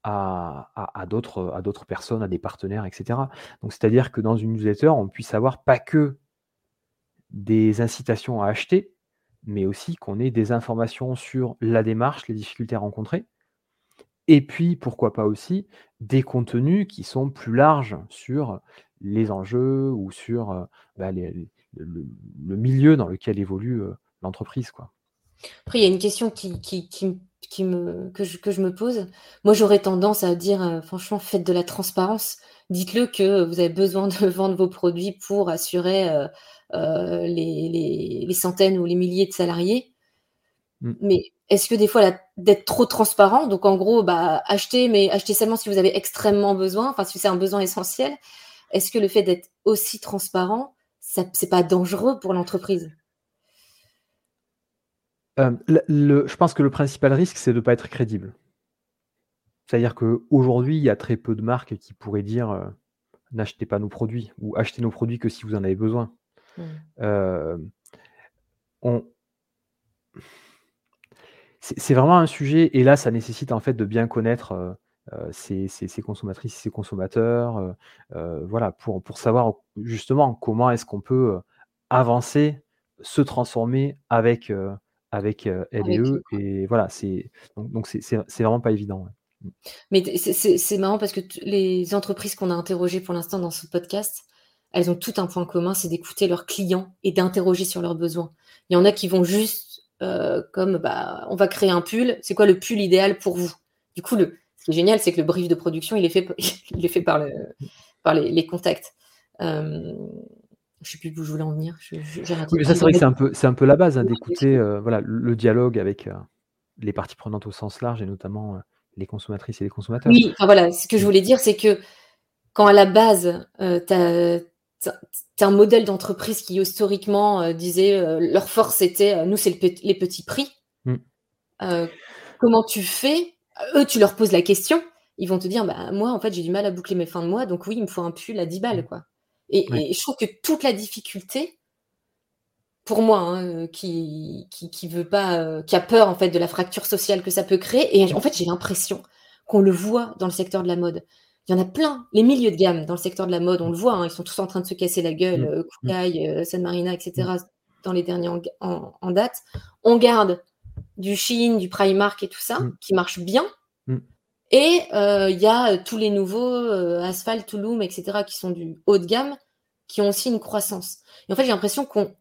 à, d'autres, personnes, à des partenaires, etc. Donc, c'est-à-dire que dans une newsletter, on puisse avoir pas que des incitations à acheter, mais aussi qu'on ait des informations sur la démarche, les difficultés rencontrées, et puis, pourquoi pas aussi, des contenus qui sont plus larges sur les enjeux ou sur bah, le, milieu dans lequel évolue l'entreprise. Quoi. Après, il y a une question qui, me, que, je, me pose. Moi, j'aurais tendance à dire, franchement, faites de la transparence. Dites-le que vous avez besoin de vendre vos produits pour assurer les, centaines ou les milliers de salariés. Mm. Mais est-ce que des fois, d'être trop transparent, donc en gros, bah, achetez, mais achetez seulement si vous avez extrêmement besoin, enfin, si c'est un besoin essentiel, est-ce que le fait d'être aussi transparent, ça, c'est pas dangereux pour l'entreprise? Euh, le, je pense que le principal risque, c'est de ne pas être crédible. C'est-à-dire qu'aujourd'hui, il y a très peu de marques qui pourraient dire euh, n'achetez pas nos produits ou achetez nos produits que si vous en avez besoin. Mmh. Euh, c'est vraiment un sujet, et là, ça nécessite en fait de bien connaître ses, consommatrices et ses consommateurs, voilà, pour, pour savoir justement comment est-ce qu'on peut avancer, se transformer avec avec elle et eux. Et voilà, c'est donc c'est vraiment pas évident. Mmh. Mais c'est marrant parce que les entreprises qu'on a interrogées pour l'instant dans ce podcast, elles ont tout un point commun, c'est d'écouter leurs clients et d'interroger sur leurs besoins. Il y en a qui vont juste comme bah, on va créer un pull, c'est quoi le pull idéal pour vous? Du coup, le, ce qui est génial, c'est que le brief de production, il est fait, il est fait par, le, par les, les contacts. Je sais plus où je voulais en venir. oui, ça, c'est vrai que c'est un, peu, c'est un peu la base hein, d'écouter euh, voilà, le dialogue avec euh, les parties prenantes au sens large et notamment euh, les consommatrices et les consommateurs. Oui, voilà, ce que je voulais dire, c'est que quand à la base, tu as, es un modèle d'entreprise qui historiquement disait leur force était nous, c'est les petits prix. Mmh. comment tu fais? Eux, tu leur poses la question. Ils vont te dire bah, moi en fait j'ai du mal à boucler mes fins de mois donc oui il me faut un pull à 10 balles quoi. Et, je trouve que toute la difficulté pour moi hein, qui, qui, veut pas euh, qui a peur en fait de la fracture sociale que ça peut créer et en fait j'ai l'impression qu'on le voit dans le secteur de la mode il y en a plein les milieux de gamme dans le secteur de la mode on le voit hein, ils sont tous en train de se casser la gueule mmh. euh, mmh. San Marina etc dans les derniers en, date on garde du Shein du Primark et tout ça qui marche bien et euh, il y a tous les nouveaux euh, Asphalt, Touloum, etc., qui sont du haut de gamme, qui ont aussi une croissance. Et en fait, j'ai l'impression qu'on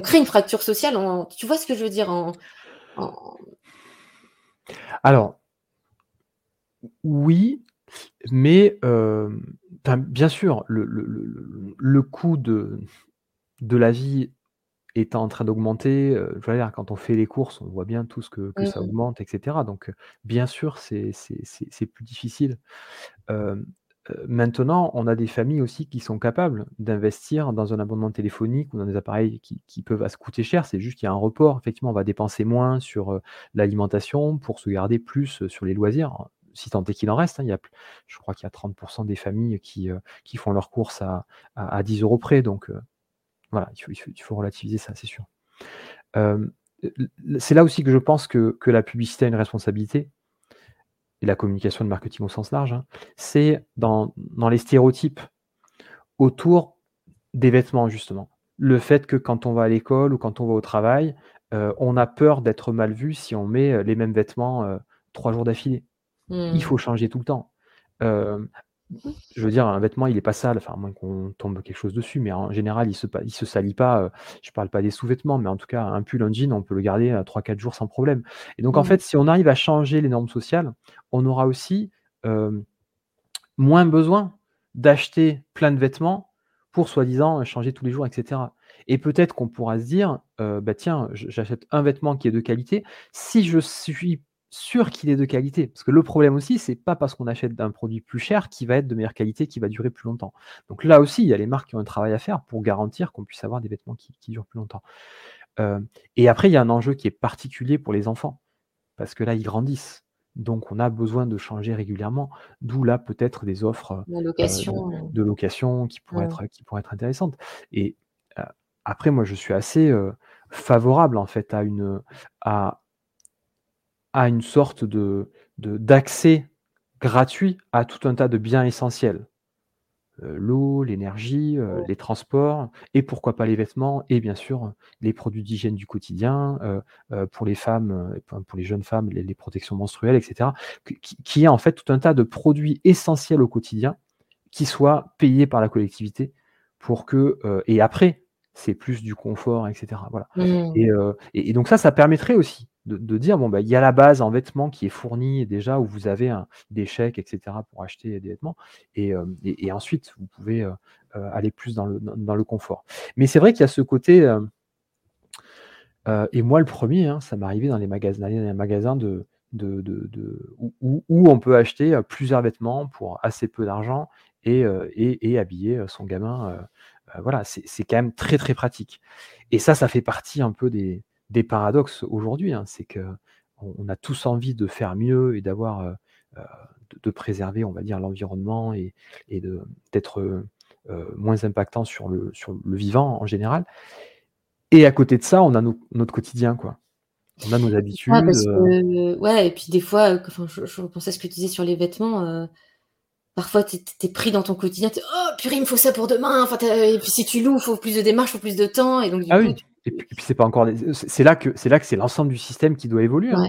crée une fracture sociale. En, tu vois ce que je veux dire en, Alors, oui, mais euh, bien sûr, le, le, coût de, de la vie étant en train d'augmenter, euh, quand on fait les courses, on voit bien tout ce que, ça mmh. augmente, etc. Donc, bien sûr, c'est plus difficile. maintenant, on a des familles aussi qui sont capables d'investir dans un abonnement téléphonique ou dans des appareils qui, peuvent à se coûter cher. C'est juste qu'il y a un report. Effectivement, on va dépenser moins sur l'alimentation pour se garder plus sur les loisirs si tant est qu'il en reste. Hein. il y a, je crois qu'il y a 30% des familles qui, qui font leurs courses à, à, 10 euros près. Donc, voilà, il faut, relativiser ça, c'est sûr. c'est là aussi que je pense que, la publicité a une responsabilité, et la communication de marketing au sens large, hein. c'est dans, les stéréotypes autour des vêtements, justement. Le fait que quand on va à l'école ou quand on va au travail, on a peur d'être mal vu si on met les mêmes vêtements trois jours d'affilée. Il mmh. faut changer tout le temps. Je veux dire, un vêtement, il est pas sale, enfin, à moins qu'on tombe quelque chose dessus, mais en général, il se, il se salit pas. Euh, je parle pas des sous-vêtements, mais en tout cas, un pull, un jean, on peut le garder à 3-4 jours sans problème. Et donc, en mmh. fait, si on arrive à changer les normes sociales, on aura aussi moins besoin d'acheter plein de vêtements pour soi-disant changer tous les jours, etc. Et peut-être qu'on pourra se dire, bah tiens, j'achète un vêtement qui est de qualité. Si je suis sûr qu'il est de qualité. Parce que le problème aussi, c'est pas parce qu'on achète un produit plus cher qu'il va être de meilleure qualité, qui va durer plus longtemps. Donc là aussi, il y a les marques qui ont un travail à faire pour garantir qu'on puisse avoir des vêtements qui, durent plus longtemps. Euh, et après, il y a un enjeu qui est particulier pour les enfants, parce que là, ils grandissent. Donc, on a besoin de changer régulièrement, d'où là peut-être des offres euh, location. de, location qui pourraient, être, qui pourraient être intéressantes. Et euh, après, moi, je suis assez favorable en fait à une, à, à une sorte de d'accès gratuit à tout un tas de biens essentiels. Euh, l'eau, l'énergie, euh, les transports, et pourquoi pas les vêtements, et bien sûr les produits d'hygiène du quotidien, euh, pour les femmes, pour les jeunes femmes, les, protections menstruelles, etc. Qui, qui, est en fait tout un tas de produits essentiels au quotidien qui soient payés par la collectivité pour que, et après, c'est plus du confort, etc. Voilà. Mmh. et, donc ça, ça permettrait aussi de, dire bon, bah, il y a la base en vêtements qui est fournie déjà, où vous avez un, des chèques, etc., pour acheter des vêtements. Et, euh, ensuite, vous pouvez euh, euh, aller plus dans le, dans, le confort. Mais c'est vrai qu'il y a ce côté. et moi, le premier, hein, ça m'est arrivé dans les magasins, dans les magasins de, de, où, on peut acheter plusieurs vêtements pour assez peu d'argent et, et, habiller son gamin. voilà, c'est quand même très très pratique. Et ça, ça fait partie un peu des, des paradoxes aujourd'hui. Hein. c'est que on, a tous envie de faire mieux et d'avoir euh, euh, de, préserver, on va dire, l'environnement et, d'être euh, moins impactant sur le, sur le vivant en général. Et à côté de ça, on a notre quotidien, quoi. On a nos habitudes. Ouais, et puis des fois, je, je, repensais à ce que tu disais sur les vêtements. parfois, tu es, pris dans ton quotidien. oh, purée, il me faut ça pour demain. Enfin, et puis si tu loues, il faut plus de démarches, il faut plus de temps. Et donc, du ah coup, et puis, c'est pas encore. C'est là que c'est là que c'est l'ensemble du système qui doit évoluer. Hein.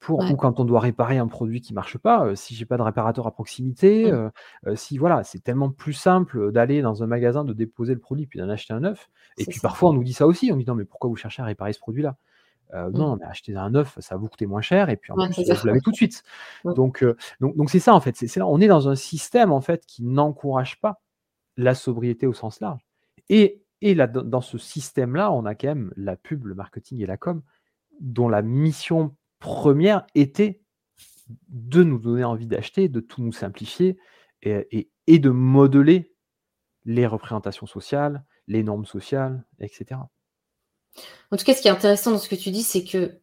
Pour ou quand on doit réparer un produit qui marche pas, euh, si j'ai pas de réparateur à proximité, mmh. euh, euh, si voilà, c'est tellement plus simple d'aller dans un magasin, de déposer le produit puis d'en acheter un neuf. Et puis parfois on nous dit ça aussi, on dit non mais pourquoi vous cherchez à réparer ce produit-là? Mmh. Non, mais acheter un neuf, ça va vous coûter moins cher et puis en plus vous l'avez tout de suite. Donc donc donc c'est ça en fait. C'est on est dans un système en fait qui n'encourage pas la sobriété au sens large. Et et là, dans ce système-là, on a quand même la pub, le marketing et la com, dont la mission première était de nous donner envie d'acheter, de tout nous simplifier et, de modeler les représentations sociales, les normes sociales, etc. En tout cas, ce qui est intéressant dans ce que tu dis, c'est que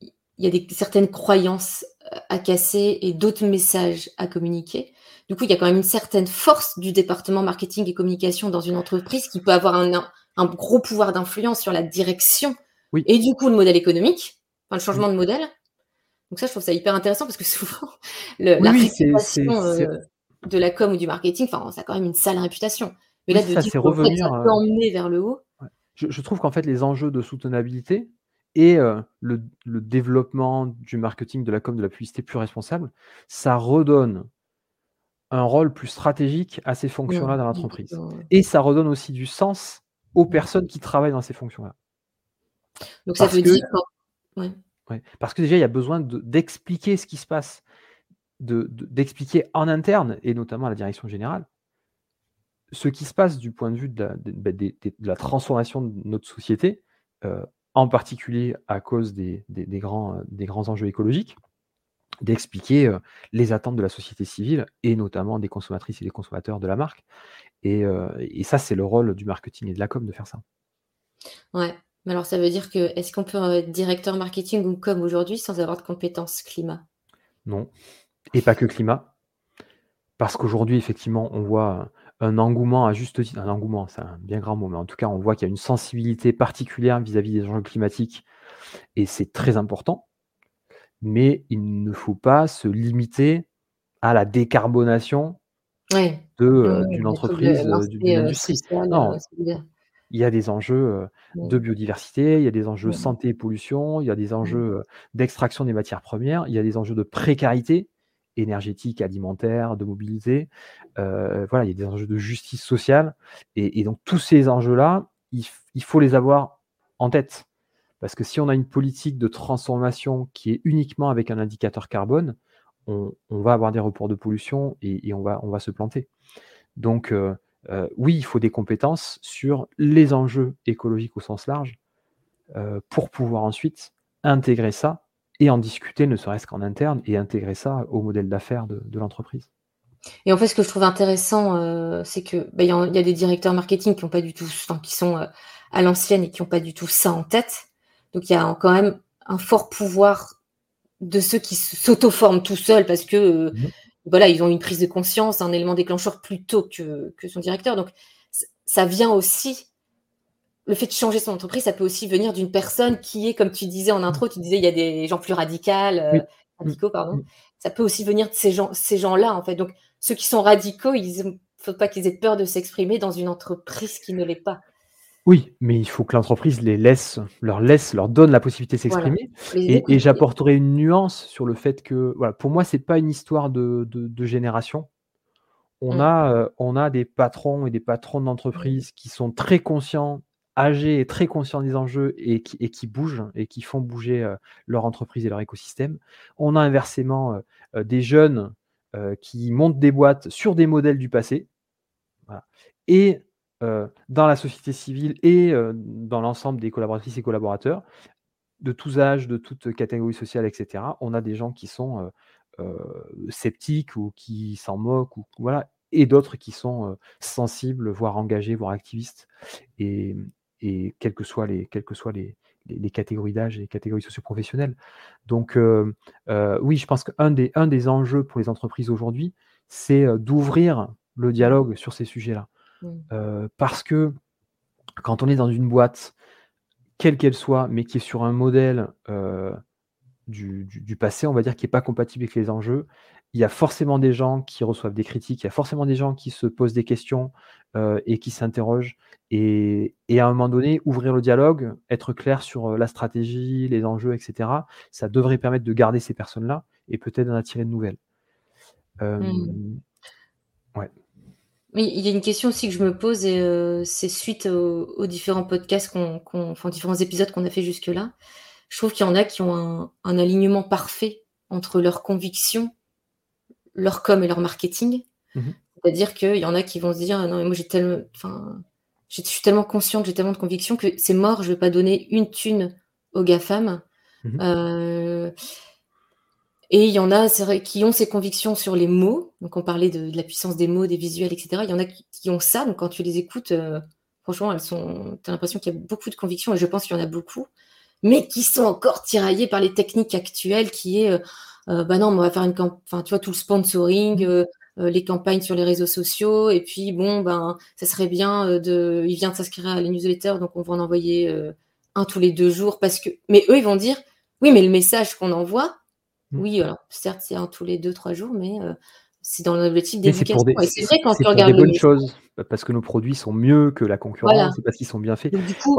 il y a des, certaines croyances à casser et d'autres messages à communiquer. Du coup, il y a quand même une certaine force du département marketing et communication dans une entreprise qui peut avoir un, un gros pouvoir d'influence sur la direction et du coup le modèle économique, enfin, le changement de modèle. Donc ça, je trouve ça hyper intéressant parce que souvent, le, la réputation euh, de la com ou du marketing, enfin, ça a quand même une sale réputation. Mais là, de ça, dire revenir, ça peut emmener vers le haut. Je, je, trouve qu'en fait, les enjeux de soutenabilité, et le, développement du marketing, de la com, de la publicité plus responsable, ça redonne un rôle plus stratégique à ces fonctions-là dans l'entreprise. Et ça redonne aussi du sens aux personnes qui travaillent dans ces fonctions-là. Donc ça veut dire... parce que déjà, il y a besoin d'expliquer ce qui se passe, d'expliquer en interne, et notamment à la direction générale, ce qui se passe du point de vue de la, bah, la transformation de notre société en particulier à cause des, grands, des grands enjeux écologiques, d'expliquer euh, les attentes de la société civile et notamment des consommatrices et des consommateurs de la marque. Et, euh, ça, c'est le rôle du marketing et de la com de faire ça. Ouais, mais alors ça veut dire que est-ce qu'on peut être directeur marketing ou com aujourd'hui sans avoir de compétences climat? Non, et pas que climat. Parce qu'aujourd'hui, effectivement, on voit un engouement à juste titre, un engouement, c'est un bien grand mot, mais en tout cas, on voit qu'il y a une sensibilité particulière vis-à-vis des enjeux climatiques et c'est très important. Mais il ne faut pas se limiter à la décarbonation de, d'une entreprise, d'une euh, industrie. non. Il y a des enjeux de biodiversité, il y a des enjeux santé et pollution, il y a des enjeux d'extraction des matières premières, il y a des enjeux de précarité énergétique, alimentaire, de mobilité. Euh, voilà, il y a des enjeux de justice sociale. Et, donc, tous ces enjeux-là, il, faut les avoir en tête. Parce que si on a une politique de transformation qui est uniquement avec un indicateur carbone, on, va avoir des reports de pollution et, on, va, on va se planter. Donc, euh, euh, oui, il faut des compétences sur les enjeux écologiques au sens large pour pouvoir ensuite intégrer ça et en discuter, ne serait-ce qu'en interne, et intégrer ça au modèle d'affaires de, l'entreprise. Et en fait, ce que je trouve intéressant, euh, c'est que bah, il y, a des directeurs marketing qui ont pas du tout, qui sont euh, à l'ancienne et qui n'ont pas du tout ça en tête. Donc il y a quand même un fort pouvoir de ceux qui s'auto-forment tout seuls parce que euh, mmh voilà, ils ont une prise de conscience, un élément déclencheur plus tôt que, que son directeur. Donc ça vient aussi le fait de changer son entreprise, ça peut aussi venir d'une personne qui est, comme tu disais en intro, tu disais il y a des gens plus radicaux, euh, radicaux, pardon. Ça peut aussi venir de ces gens, ces gens-là en fait. Donc ceux qui sont radicaux, il ne faut pas qu'ils aient peur de s'exprimer dans une entreprise qui ne l'est pas. Oui, mais il faut que l'entreprise les laisse, leur laisse, leur donne la possibilité de s'exprimer. Et, j'apporterai une nuance sur le fait que, voilà, pour moi, c'est pas une histoire de, génération. On, mmh. a, euh, on a des patrons et des patrons d'entreprise qui sont très conscients âgés et très conscients des enjeux et qui, et qui bougent et qui font bouger euh, leur entreprise et leur écosystème. On a inversement euh, euh, des jeunes qui montent des boîtes sur des modèles du passé. Et dans la société civile et dans l'ensemble des collaboratrices et collaborateurs, de tous âges, de toutes catégories sociales, etc., on a des gens qui sont sceptiques ou qui s'en moquent, ou, voilà, et d'autres qui sont sensibles, voire engagés, voire activistes. Et, et quelles que soient les, quelles que soient les, les, catégories d'âge et les catégories socioprofessionnelles. Donc, euh, euh, oui, je pense qu'un des, un des enjeux pour les entreprises aujourd'hui, c'est euh, d'ouvrir le dialogue sur ces sujets-là. Mmh. parce que quand on est dans une boîte, quelle qu'elle soit, mais qui est sur un modèle du, du, passé, on va dire, qui n'est pas compatible avec les enjeux, il y a forcément des gens qui reçoivent des critiques, il y a forcément des gens qui se posent des questions euh, et qui s'interrogent. Et, à un moment donné, ouvrir le dialogue, être clair sur euh, la stratégie, les enjeux, etc., ça devrait permettre de garder ces personnes-là et peut-être d'en attirer de nouvelles. Euh, mmh. ouais. Oui, il y a une question aussi que je me pose, et c'est suite aux, différents podcasts, qu'on, enfin, différents épisodes qu'on a fait jusque-là. Je trouve qu'il y en a qui ont un, un alignement parfait entre leurs convictions leur com et leur marketing. Mhm. C'est-à-dire qu'il y en a qui vont se dire non mais moi j'ai tellement, enfin, je suis tellement consciente, j'ai tellement de conviction que c'est mort, je vais pas donner une thune aux gafam. Mhm. Euh, Et il y en a vrai, qui ont ces convictions sur les mots. Donc, on parlait de, la puissance des mots, des visuels, etc. Il y en a qui, ont ça. Donc, quand tu les écoutes, euh, franchement, elles sont. Tu as l'impression qu'il y a beaucoup de convictions, et je pense qu'il y en a beaucoup, mais qui sont encore tiraillées par les techniques actuelles, qui est, euh, bah non, on va faire une campagne, enfin, tu vois, tout le sponsoring, mmh. les campagnes sur les réseaux sociaux, et puis, bon, ben, ça serait bien de. Il vient de s'inscrire à la newsletter, donc on va en envoyer un tous les deux jours, parce que. Mais eux, ils vont dire, oui, mais le message qu'on envoie, Mmh. Oui, alors certes, c'est un tous les deux, trois jours, mais c'est dans l'objectif d'éducation. Et c'est vrai quand tu regardes des bonnes choses, parce que nos produits sont mieux que la concurrence, c'est parce qu'ils sont bien faits. du coup,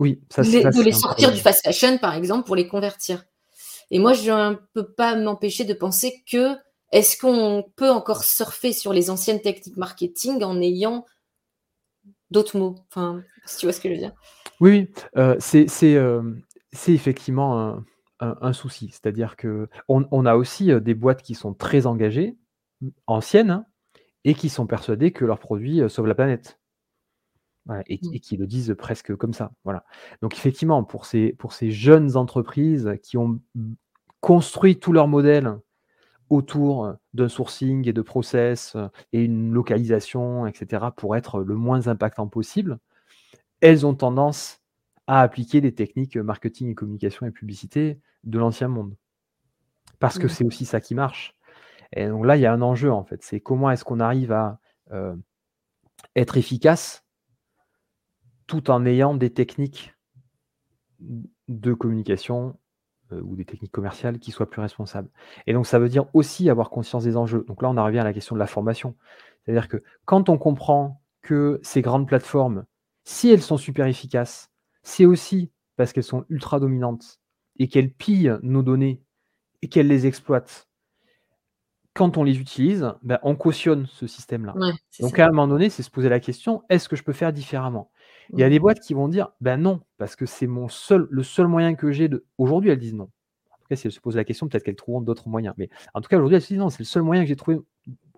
oui, ça, les, de les sortir du fast fashion, par exemple, pour les convertir. Et moi, je ne peux pas m'empêcher de penser que est-ce qu'on peut encore surfer sur les anciennes techniques marketing en ayant d'autres mots? Enfin, si tu vois ce que je veux dire. Oui, euh, c'est effectivement un, souci. C'est-à-dire que on, a aussi des boîtes qui sont très engagées, anciennes, hein, et qui sont persuadées que leurs produits sauvent la planète. Mmh. et, qui le disent presque comme ça. Voilà. Donc effectivement, pour ces, pour ces jeunes entreprises qui ont construit tout leur modèle autour d'un sourcing et de process et une localisation, etc., pour être le moins impactant possible, elles ont tendance à appliquer des techniques marketing et communication et publicité de l'ancien monde. Parce que mmh. c'est aussi ça qui marche. Et donc là, il y a un enjeu en fait. C'est comment est-ce qu'on arrive à euh, être efficace tout en ayant des techniques de communication euh, ou des techniques commerciales qui soient plus responsables. Et donc ça veut dire aussi avoir conscience des enjeux. Donc là, on en revient à la question de la formation. C'est-à-dire que quand on comprend que ces grandes plateformes, si elles sont super efficaces, c'est aussi parce qu'elles sont ultra dominantes et qu'elles pillent nos données et qu'elles les exploitent. Quand on les utilise, ben, on cautionne ce système-là. Donc à un moment donné, c'est se poser la question est-ce que je peux faire différemment? Il y a des boîtes qui vont dire ben non, parce que c'est mon seul, le seul moyen que j'ai de. Aujourd'hui, elles disent non. En tout cas, si elles se posent la question, peut-être qu'elles trouveront d'autres moyens. Mais en tout cas, aujourd'hui, elles se disent non, c'est le seul moyen que j'ai trouvé.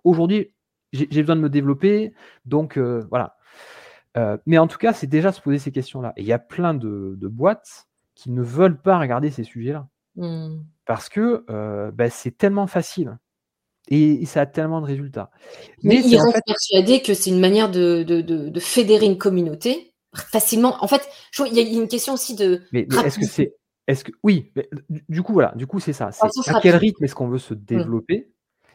Aujourd'hui, j'ai besoin de me développer. Donc euh, voilà. Euh, mais en tout cas, c'est déjà se poser ces questions-là. Et il y a plein de, boîtes qui ne veulent pas regarder ces sujets-là. Mmh. Parce que euh, bah, c'est tellement facile. Et, ça a tellement de résultats. Mais, ils restent persuadés que c'est une manière de, fédérer une communauté facilement. En fait, il y a une question aussi de. Mais, est-ce que c'est. Est-ce que oui, du coup voilà, du coup c'est ça. C'est à quel rythme est-ce qu'on veut se mmh. développer?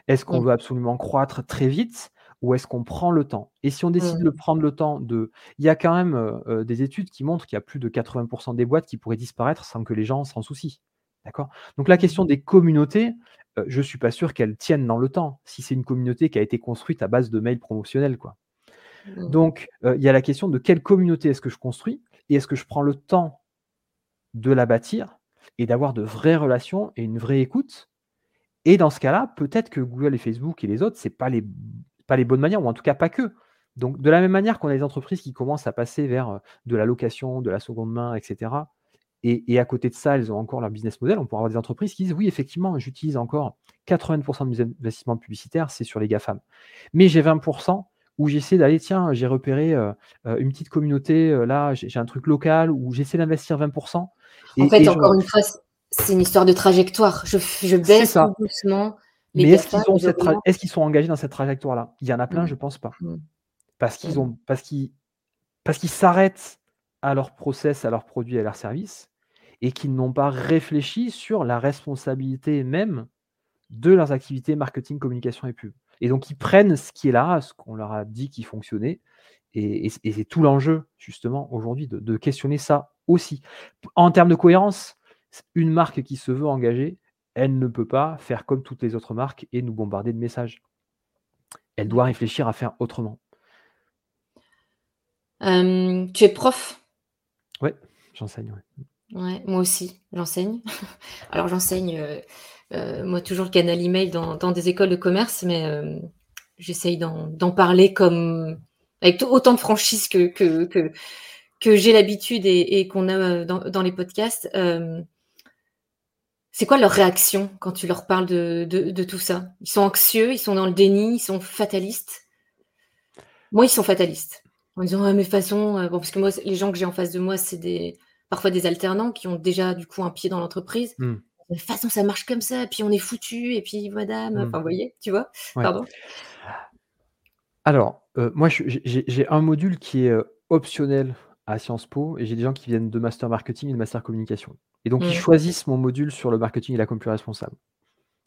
Est-ce qu'on mmh. veut absolument croître très vite ou est-ce qu'on prend le temps? Et si on décide de prendre le temps de... Il y a quand même des études qui montrent qu'il y a plus de 80% des boîtes qui pourraient disparaître sans que les gens s'en soucient. D'accord? Donc la question des communautés, je ne suis pas sûr qu'elles tiennent dans le temps, si c'est une communauté qui a été construite à base de mails promotionnels. Quoi. Mmh. Donc il y a la question de quelle communauté est-ce que je construis et est-ce que je prends le temps de la bâtir et d'avoir de vraies relations et une vraie écoute. Et dans ce cas-là, peut-être que Google et Facebook et les autres, ce n'est pas les pas les bonnes manières, ou en tout cas pas que. Donc, de la même manière qu'on a des entreprises qui commencent à passer vers euh, de la location, de la seconde main, etc. Et, à côté de ça, elles ont encore leur business model. On pourra avoir des entreprises qui disent oui, effectivement, j'utilise encore 80% de mes investissements publicitaires, c'est sur les GAFAM. Mais j'ai 20% où j'essaie d'aller, tiens, j'ai repéré euh, euh, une petite communauté, là, j'ai un truc local où j'essaie d'investir 20%. en fait, encore une fois, c'est une histoire de trajectoire. Je, je baisse doucement. Mais est-ce qu'ils sont engagés dans cette trajectoire-là? Il y en a plein, mmh. je ne pense pas. Mmh. Parce qu'ils mmh. ont, parce qu'ils, parce qu'ils s'arrêtent à leur process, à leurs produits, à leurs services, et qu'ils n'ont pas réfléchi sur la responsabilité même de leurs activités marketing, communication et pub. Et donc ils prennent ce qui est là, ce qu'on leur a dit qui fonctionnait, et, c'est tout l'enjeu justement aujourd'hui de, de questionner ça aussi. En termes de cohérence, une marque qui se veut engagée, elle ne peut pas faire comme toutes les autres marques et nous bombarder de messages. Elle doit réfléchir à faire autrement. Euh, tu es prof? Oui, j'enseigne. Ouais. moi aussi, j'enseigne. Alors j'enseigne, euh, moi toujours le canal email dans, dans des écoles de commerce, mais j'essaye d'en parler comme avec autant de franchise que, que, que, j'ai l'habitude et, qu'on a dans, dans, les podcasts. C'est quoi leur réaction quand tu leur parles de, tout ça? Ils sont anxieux, ils sont dans le déni, ils sont fatalistes? Moi, ils sont fatalistes. En disant, ah, mais façon, euh, bon, parce que moi, les gens que j'ai en face de moi, c'est des, parfois des alternants qui ont déjà du coup un pied dans l'entreprise. Hmm. De toute façon, ça marche comme ça, puis on est foutu, et puis madame, Mmh. enfin, vous voyez, tu vois? Ouais. Pardon? Alors, heu, moi, j'ai un module qui est, heu, optionnel à Sciences Po et j'ai des gens qui viennent de master marketing et de master communication et donc ils Mmh. choisissent mon module sur le marketing et la com plus responsable.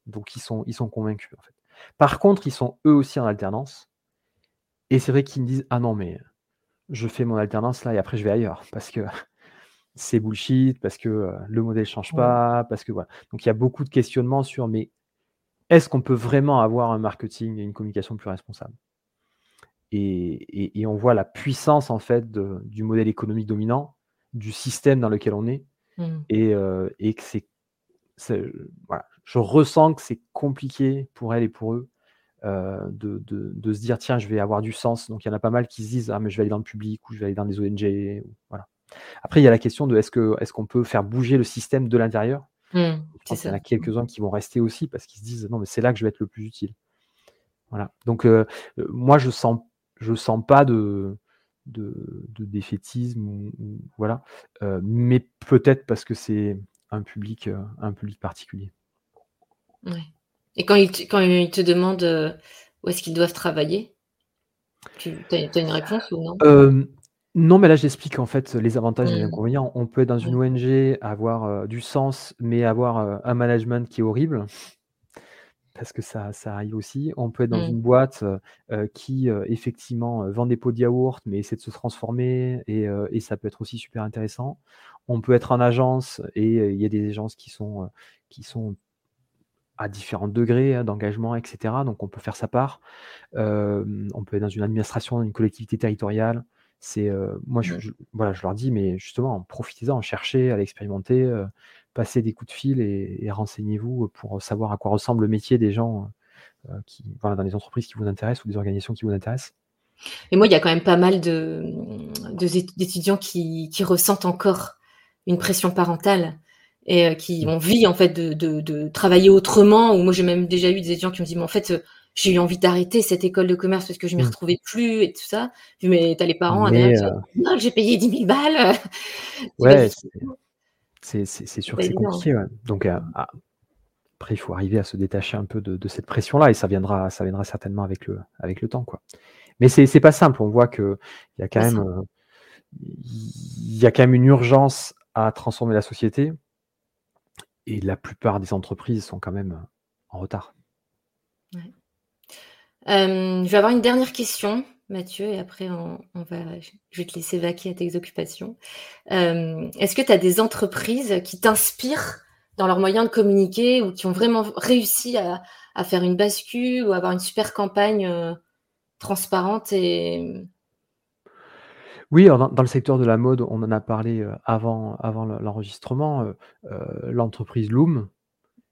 Donc ils sont ils sont convaincus, en fait. Par contre, ils sont eux aussi en alternance et c'est vrai qu'ils me disent: «Ah non, mais je fais mon alternance là et après je vais ailleurs parce que c'est bullshit, parce que, heu, le modèle change pas, parce que voilà». Donc il y a beaucoup de questionnements sur: «Mais est-ce qu'on peut vraiment avoir un marketing et une communication plus responsable?» et et et on voit la puissance, en fait, de du modèle économique dominant, du système dans lequel on est Mmh. et heu et que c'est voilà, je ressens que c'est compliqué pour elles et pour eux, heu, de de de se dire: «Tiens, je vais avoir du sens». Donc il y en a pas mal qui se disent: «Ah mais je vais aller dans le public ou je vais aller dans des ONG» ou voilà. Après il y a la question de est-ce qu'on peut faire bouger le système de l'intérieur? Mmh, pense qu'il y en a quelques-uns qui vont rester aussi parce qu'ils se disent: «Non mais c'est là que je vais être le plus utile». Voilà. Donc heu heu, moi je sens je sens pas de de de défaitisme ou ou voilà, heu, mais peut-être parce que c'est un public, un public particulier. Ouais et quand ils te quand ils te demandent, où est-ce qu'ils doivent travailler? Tu as une réponse ou non? Non, mais là j'explique en fait les avantages et les Mmh. inconvénients. On peut être dans une Ouais. ONG, avoir, heu, du sens, mais avoir, heu, un management qui est horrible. Parce que ça ça arrive aussi. On peut être dans Mmh. une boîte, heu, qui, effectivement, vend des pots de yaourt, mais essaie de se transformer et ça peut être aussi super intéressant. On peut être en agence et il y a des agences qui sont, qui sont à différents degrés, hein, d'engagement et cetera, donc on peut faire sa part. On peut être dans une administration, une collectivité territoriale. C'est, moi je je voilà, je leur dis: «Mais justement, profitez-en, cherchez, allez expérimenter, heu, passez des coups de fil et et renseignez-vous, pour savoir à quoi ressemble le métier des gens, qui voilà, dans les entreprises qui vous intéressent ou des organisations qui vous intéressent». Et moi, il y a quand même pas mal de, mmh, de zét d'étudiants qui qui ressentent encore une pression parentale et qui Mmh. ont envie en fait de de de travailler autrement ou moi j'ai même déjà eu des étudiants qui me disent: «Mais en fait, j'ai eu envie d'arrêter cette école de commerce parce que je m'y Mmh. retrouvais plus et tout ça». «Mais tu as les parents Mais sont là, j'ai payé 10 000 balles, heu». C'est pas Ouais, c'est sûr que c'est compliqué, ouais. Donc heu, Mmh. a après il faut arriver à se détacher un peu de de cette pression-là et ça viendra ça viendra certainement avec le avec le temps, quoi. Mais c'est pas simple, on voit qu'il y a quand même, il y a quand même une urgence à transformer la société et la plupart des entreprises sont quand même, en retard. Ouais. Hem, je vais avoir une dernière question, Mathieu et après on on va je vais te laisser vaquer à tes occupations. Hem, est-ce que tu as des entreprises qui t'inspirent dans leurs moyens de communiquer ou qui ont vraiment réussi à à faire une bascule ou avoir une super campagne, heu, transparente et Oui, alors dans le secteur de la mode, on en a parlé, avant avant l'en l'enregistrement, l'entreprise Loom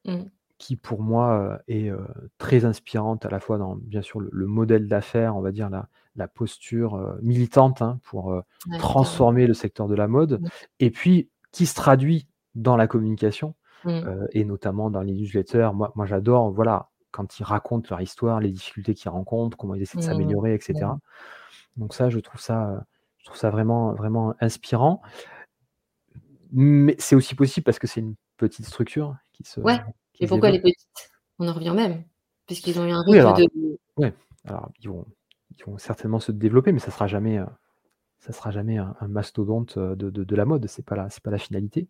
Mmh. Qui pour moi, heu, est, heu, très inspirante à la fois dans bien sûr le le modèle d'affaires, on va dire la la posture, heu, militante, hein, pour, Ouais, transformer le secteur de la mode Mmh. et puis qui se traduit dans la communication, Mmh. et notamment dans les newsletters. Moi moi j'adore, voilà, quand ils racontent leur histoire, les difficultés qu'ils rencontrent, comment ils essaient de Mmh. s'améliorer et cetera. Donc ça, je trouve ça, je trouve ça vraiment vraiment inspirant. Mais c'est aussi possible parce que c'est une petite structure qui se Ouais, mais pourquoi elle développe. est petite? On en revient même, puisqu'ils ont eu un Oui, rythme alors de ouais, alors ils vont ils vont certainement se développer, mais ça sera jamais, heu, ça sera jamais un un mastodonte, heu, de de de la mode, c'est pas la c'est pas la finalité.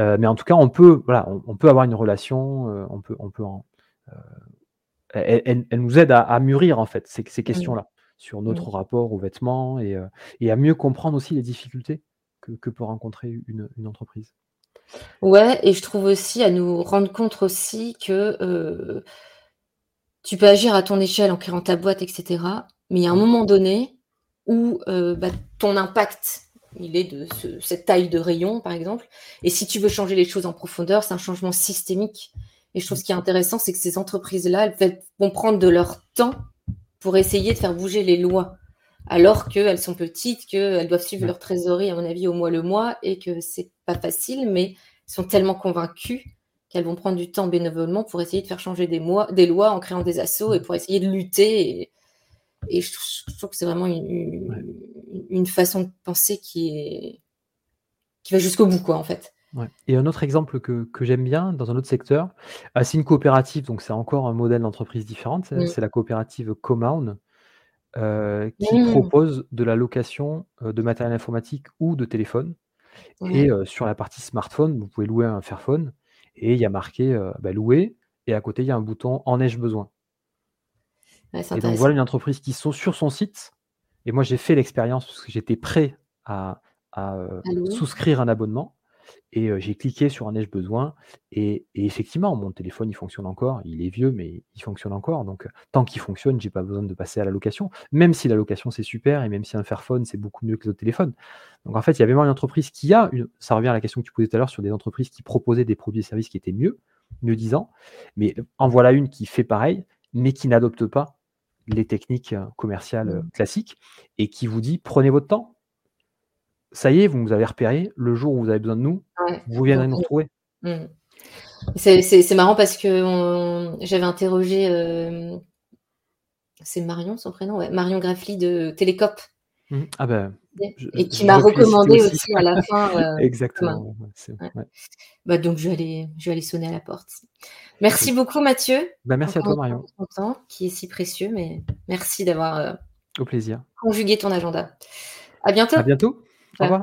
Heu, mais en tout cas, on peut voilà, on on peut avoir une relation, on peut on peut en heu, elle elle elle nous aide à à mûrir en fait ces ces questions-là, sur notre rapport aux vêtements et à mieux comprendre aussi les difficultés que que peut rencontrer une une entreprise. Ouais et je trouve aussi à nous rendre compte aussi que, heu, tu peux agir à ton échelle en créant ta boîte et cetera, mais il y a un Mmh. moment donné où, heu, bah, ton impact, il est de ce cette taille de rayon, par exemple et si tu veux changer les choses en profondeur, c'est un changement systémique et je trouve ce qui est intéressant, c'est que ces entreprises-là, elles vont prendre de leur temps pour essayer de faire bouger les lois. Alors qu'elles sont petites, qu'elles doivent suivre Ouais. leur trésorerie, à mon avis, au mois le mois et que c'est pas facile, mais sont tellement convaincues qu'elles vont prendre du temps bénévolement pour essayer de faire changer des, mois, des lois en créant des assauts et pour essayer de lutter. Et, et je, je trouve que c'est vraiment une, Ouais. une, une façon de penser qui est qui va jusqu'au bout, quoi, en fait. Et un autre exemple que, j'aime bien dans un autre secteur, ah, c'est une coopérative, donc c'est encore un modèle d'entreprise différente, c'est mmh. la coopérative Comown, euh, qui mmh. propose de la location euh, de matériel informatique ou de téléphone. Et euh, sur la partie smartphone, vous pouvez louer un Fairphone et il y a marqué bah, louer et à côté il y a un bouton en ai-je besoin. et donc voilà une entreprise qui sont sur son site. Et moi j'ai fait l'expérience parce que j'étais prêt à souscrire un abonnement. Et j'ai cliqué sur un ai-je besoin et effectivement, mon téléphone, il fonctionne encore. Il est vieux, mais il fonctionne encore. Donc, tant qu'il fonctionne, j'ai pas besoin de passer à la location. Même si la location, c'est super et même si un Fairphone, c'est beaucoup mieux que les autres téléphones. Donc, en fait, il y avait vraiment une entreprise qui a une ça revient à la question que tu posais tout à l'heure sur des entreprises qui proposaient des produits et services qui étaient mieux, mieux disant. Mais en voilà une qui fait pareil, mais qui n'adopte pas les techniques, commerciales, mmh. classiques et qui vous dit: «Prenez votre temps, ça y est, vous nous avez repéré, le jour où vous avez besoin de nous, vous viendrez nous retrouver. Mmh. C'est marrant parce que j'avais interrogé, euh, c'est Marion son prénom, ouais, Marion Graffly de Télécop. Mmh. Ah ben, et qui m'a recommandé aussi. à la fin. Euh, Exactement. Bah, donc je vais, aller, je vais aller sonner à la porte. Merci beaucoup Mathieu. Bah, merci à toi Marion. Ton temps qui est si précieux, mais merci d'avoir euh, Au plaisir. conjugué ton agenda. À bientôt. À bientôt. Au revoir.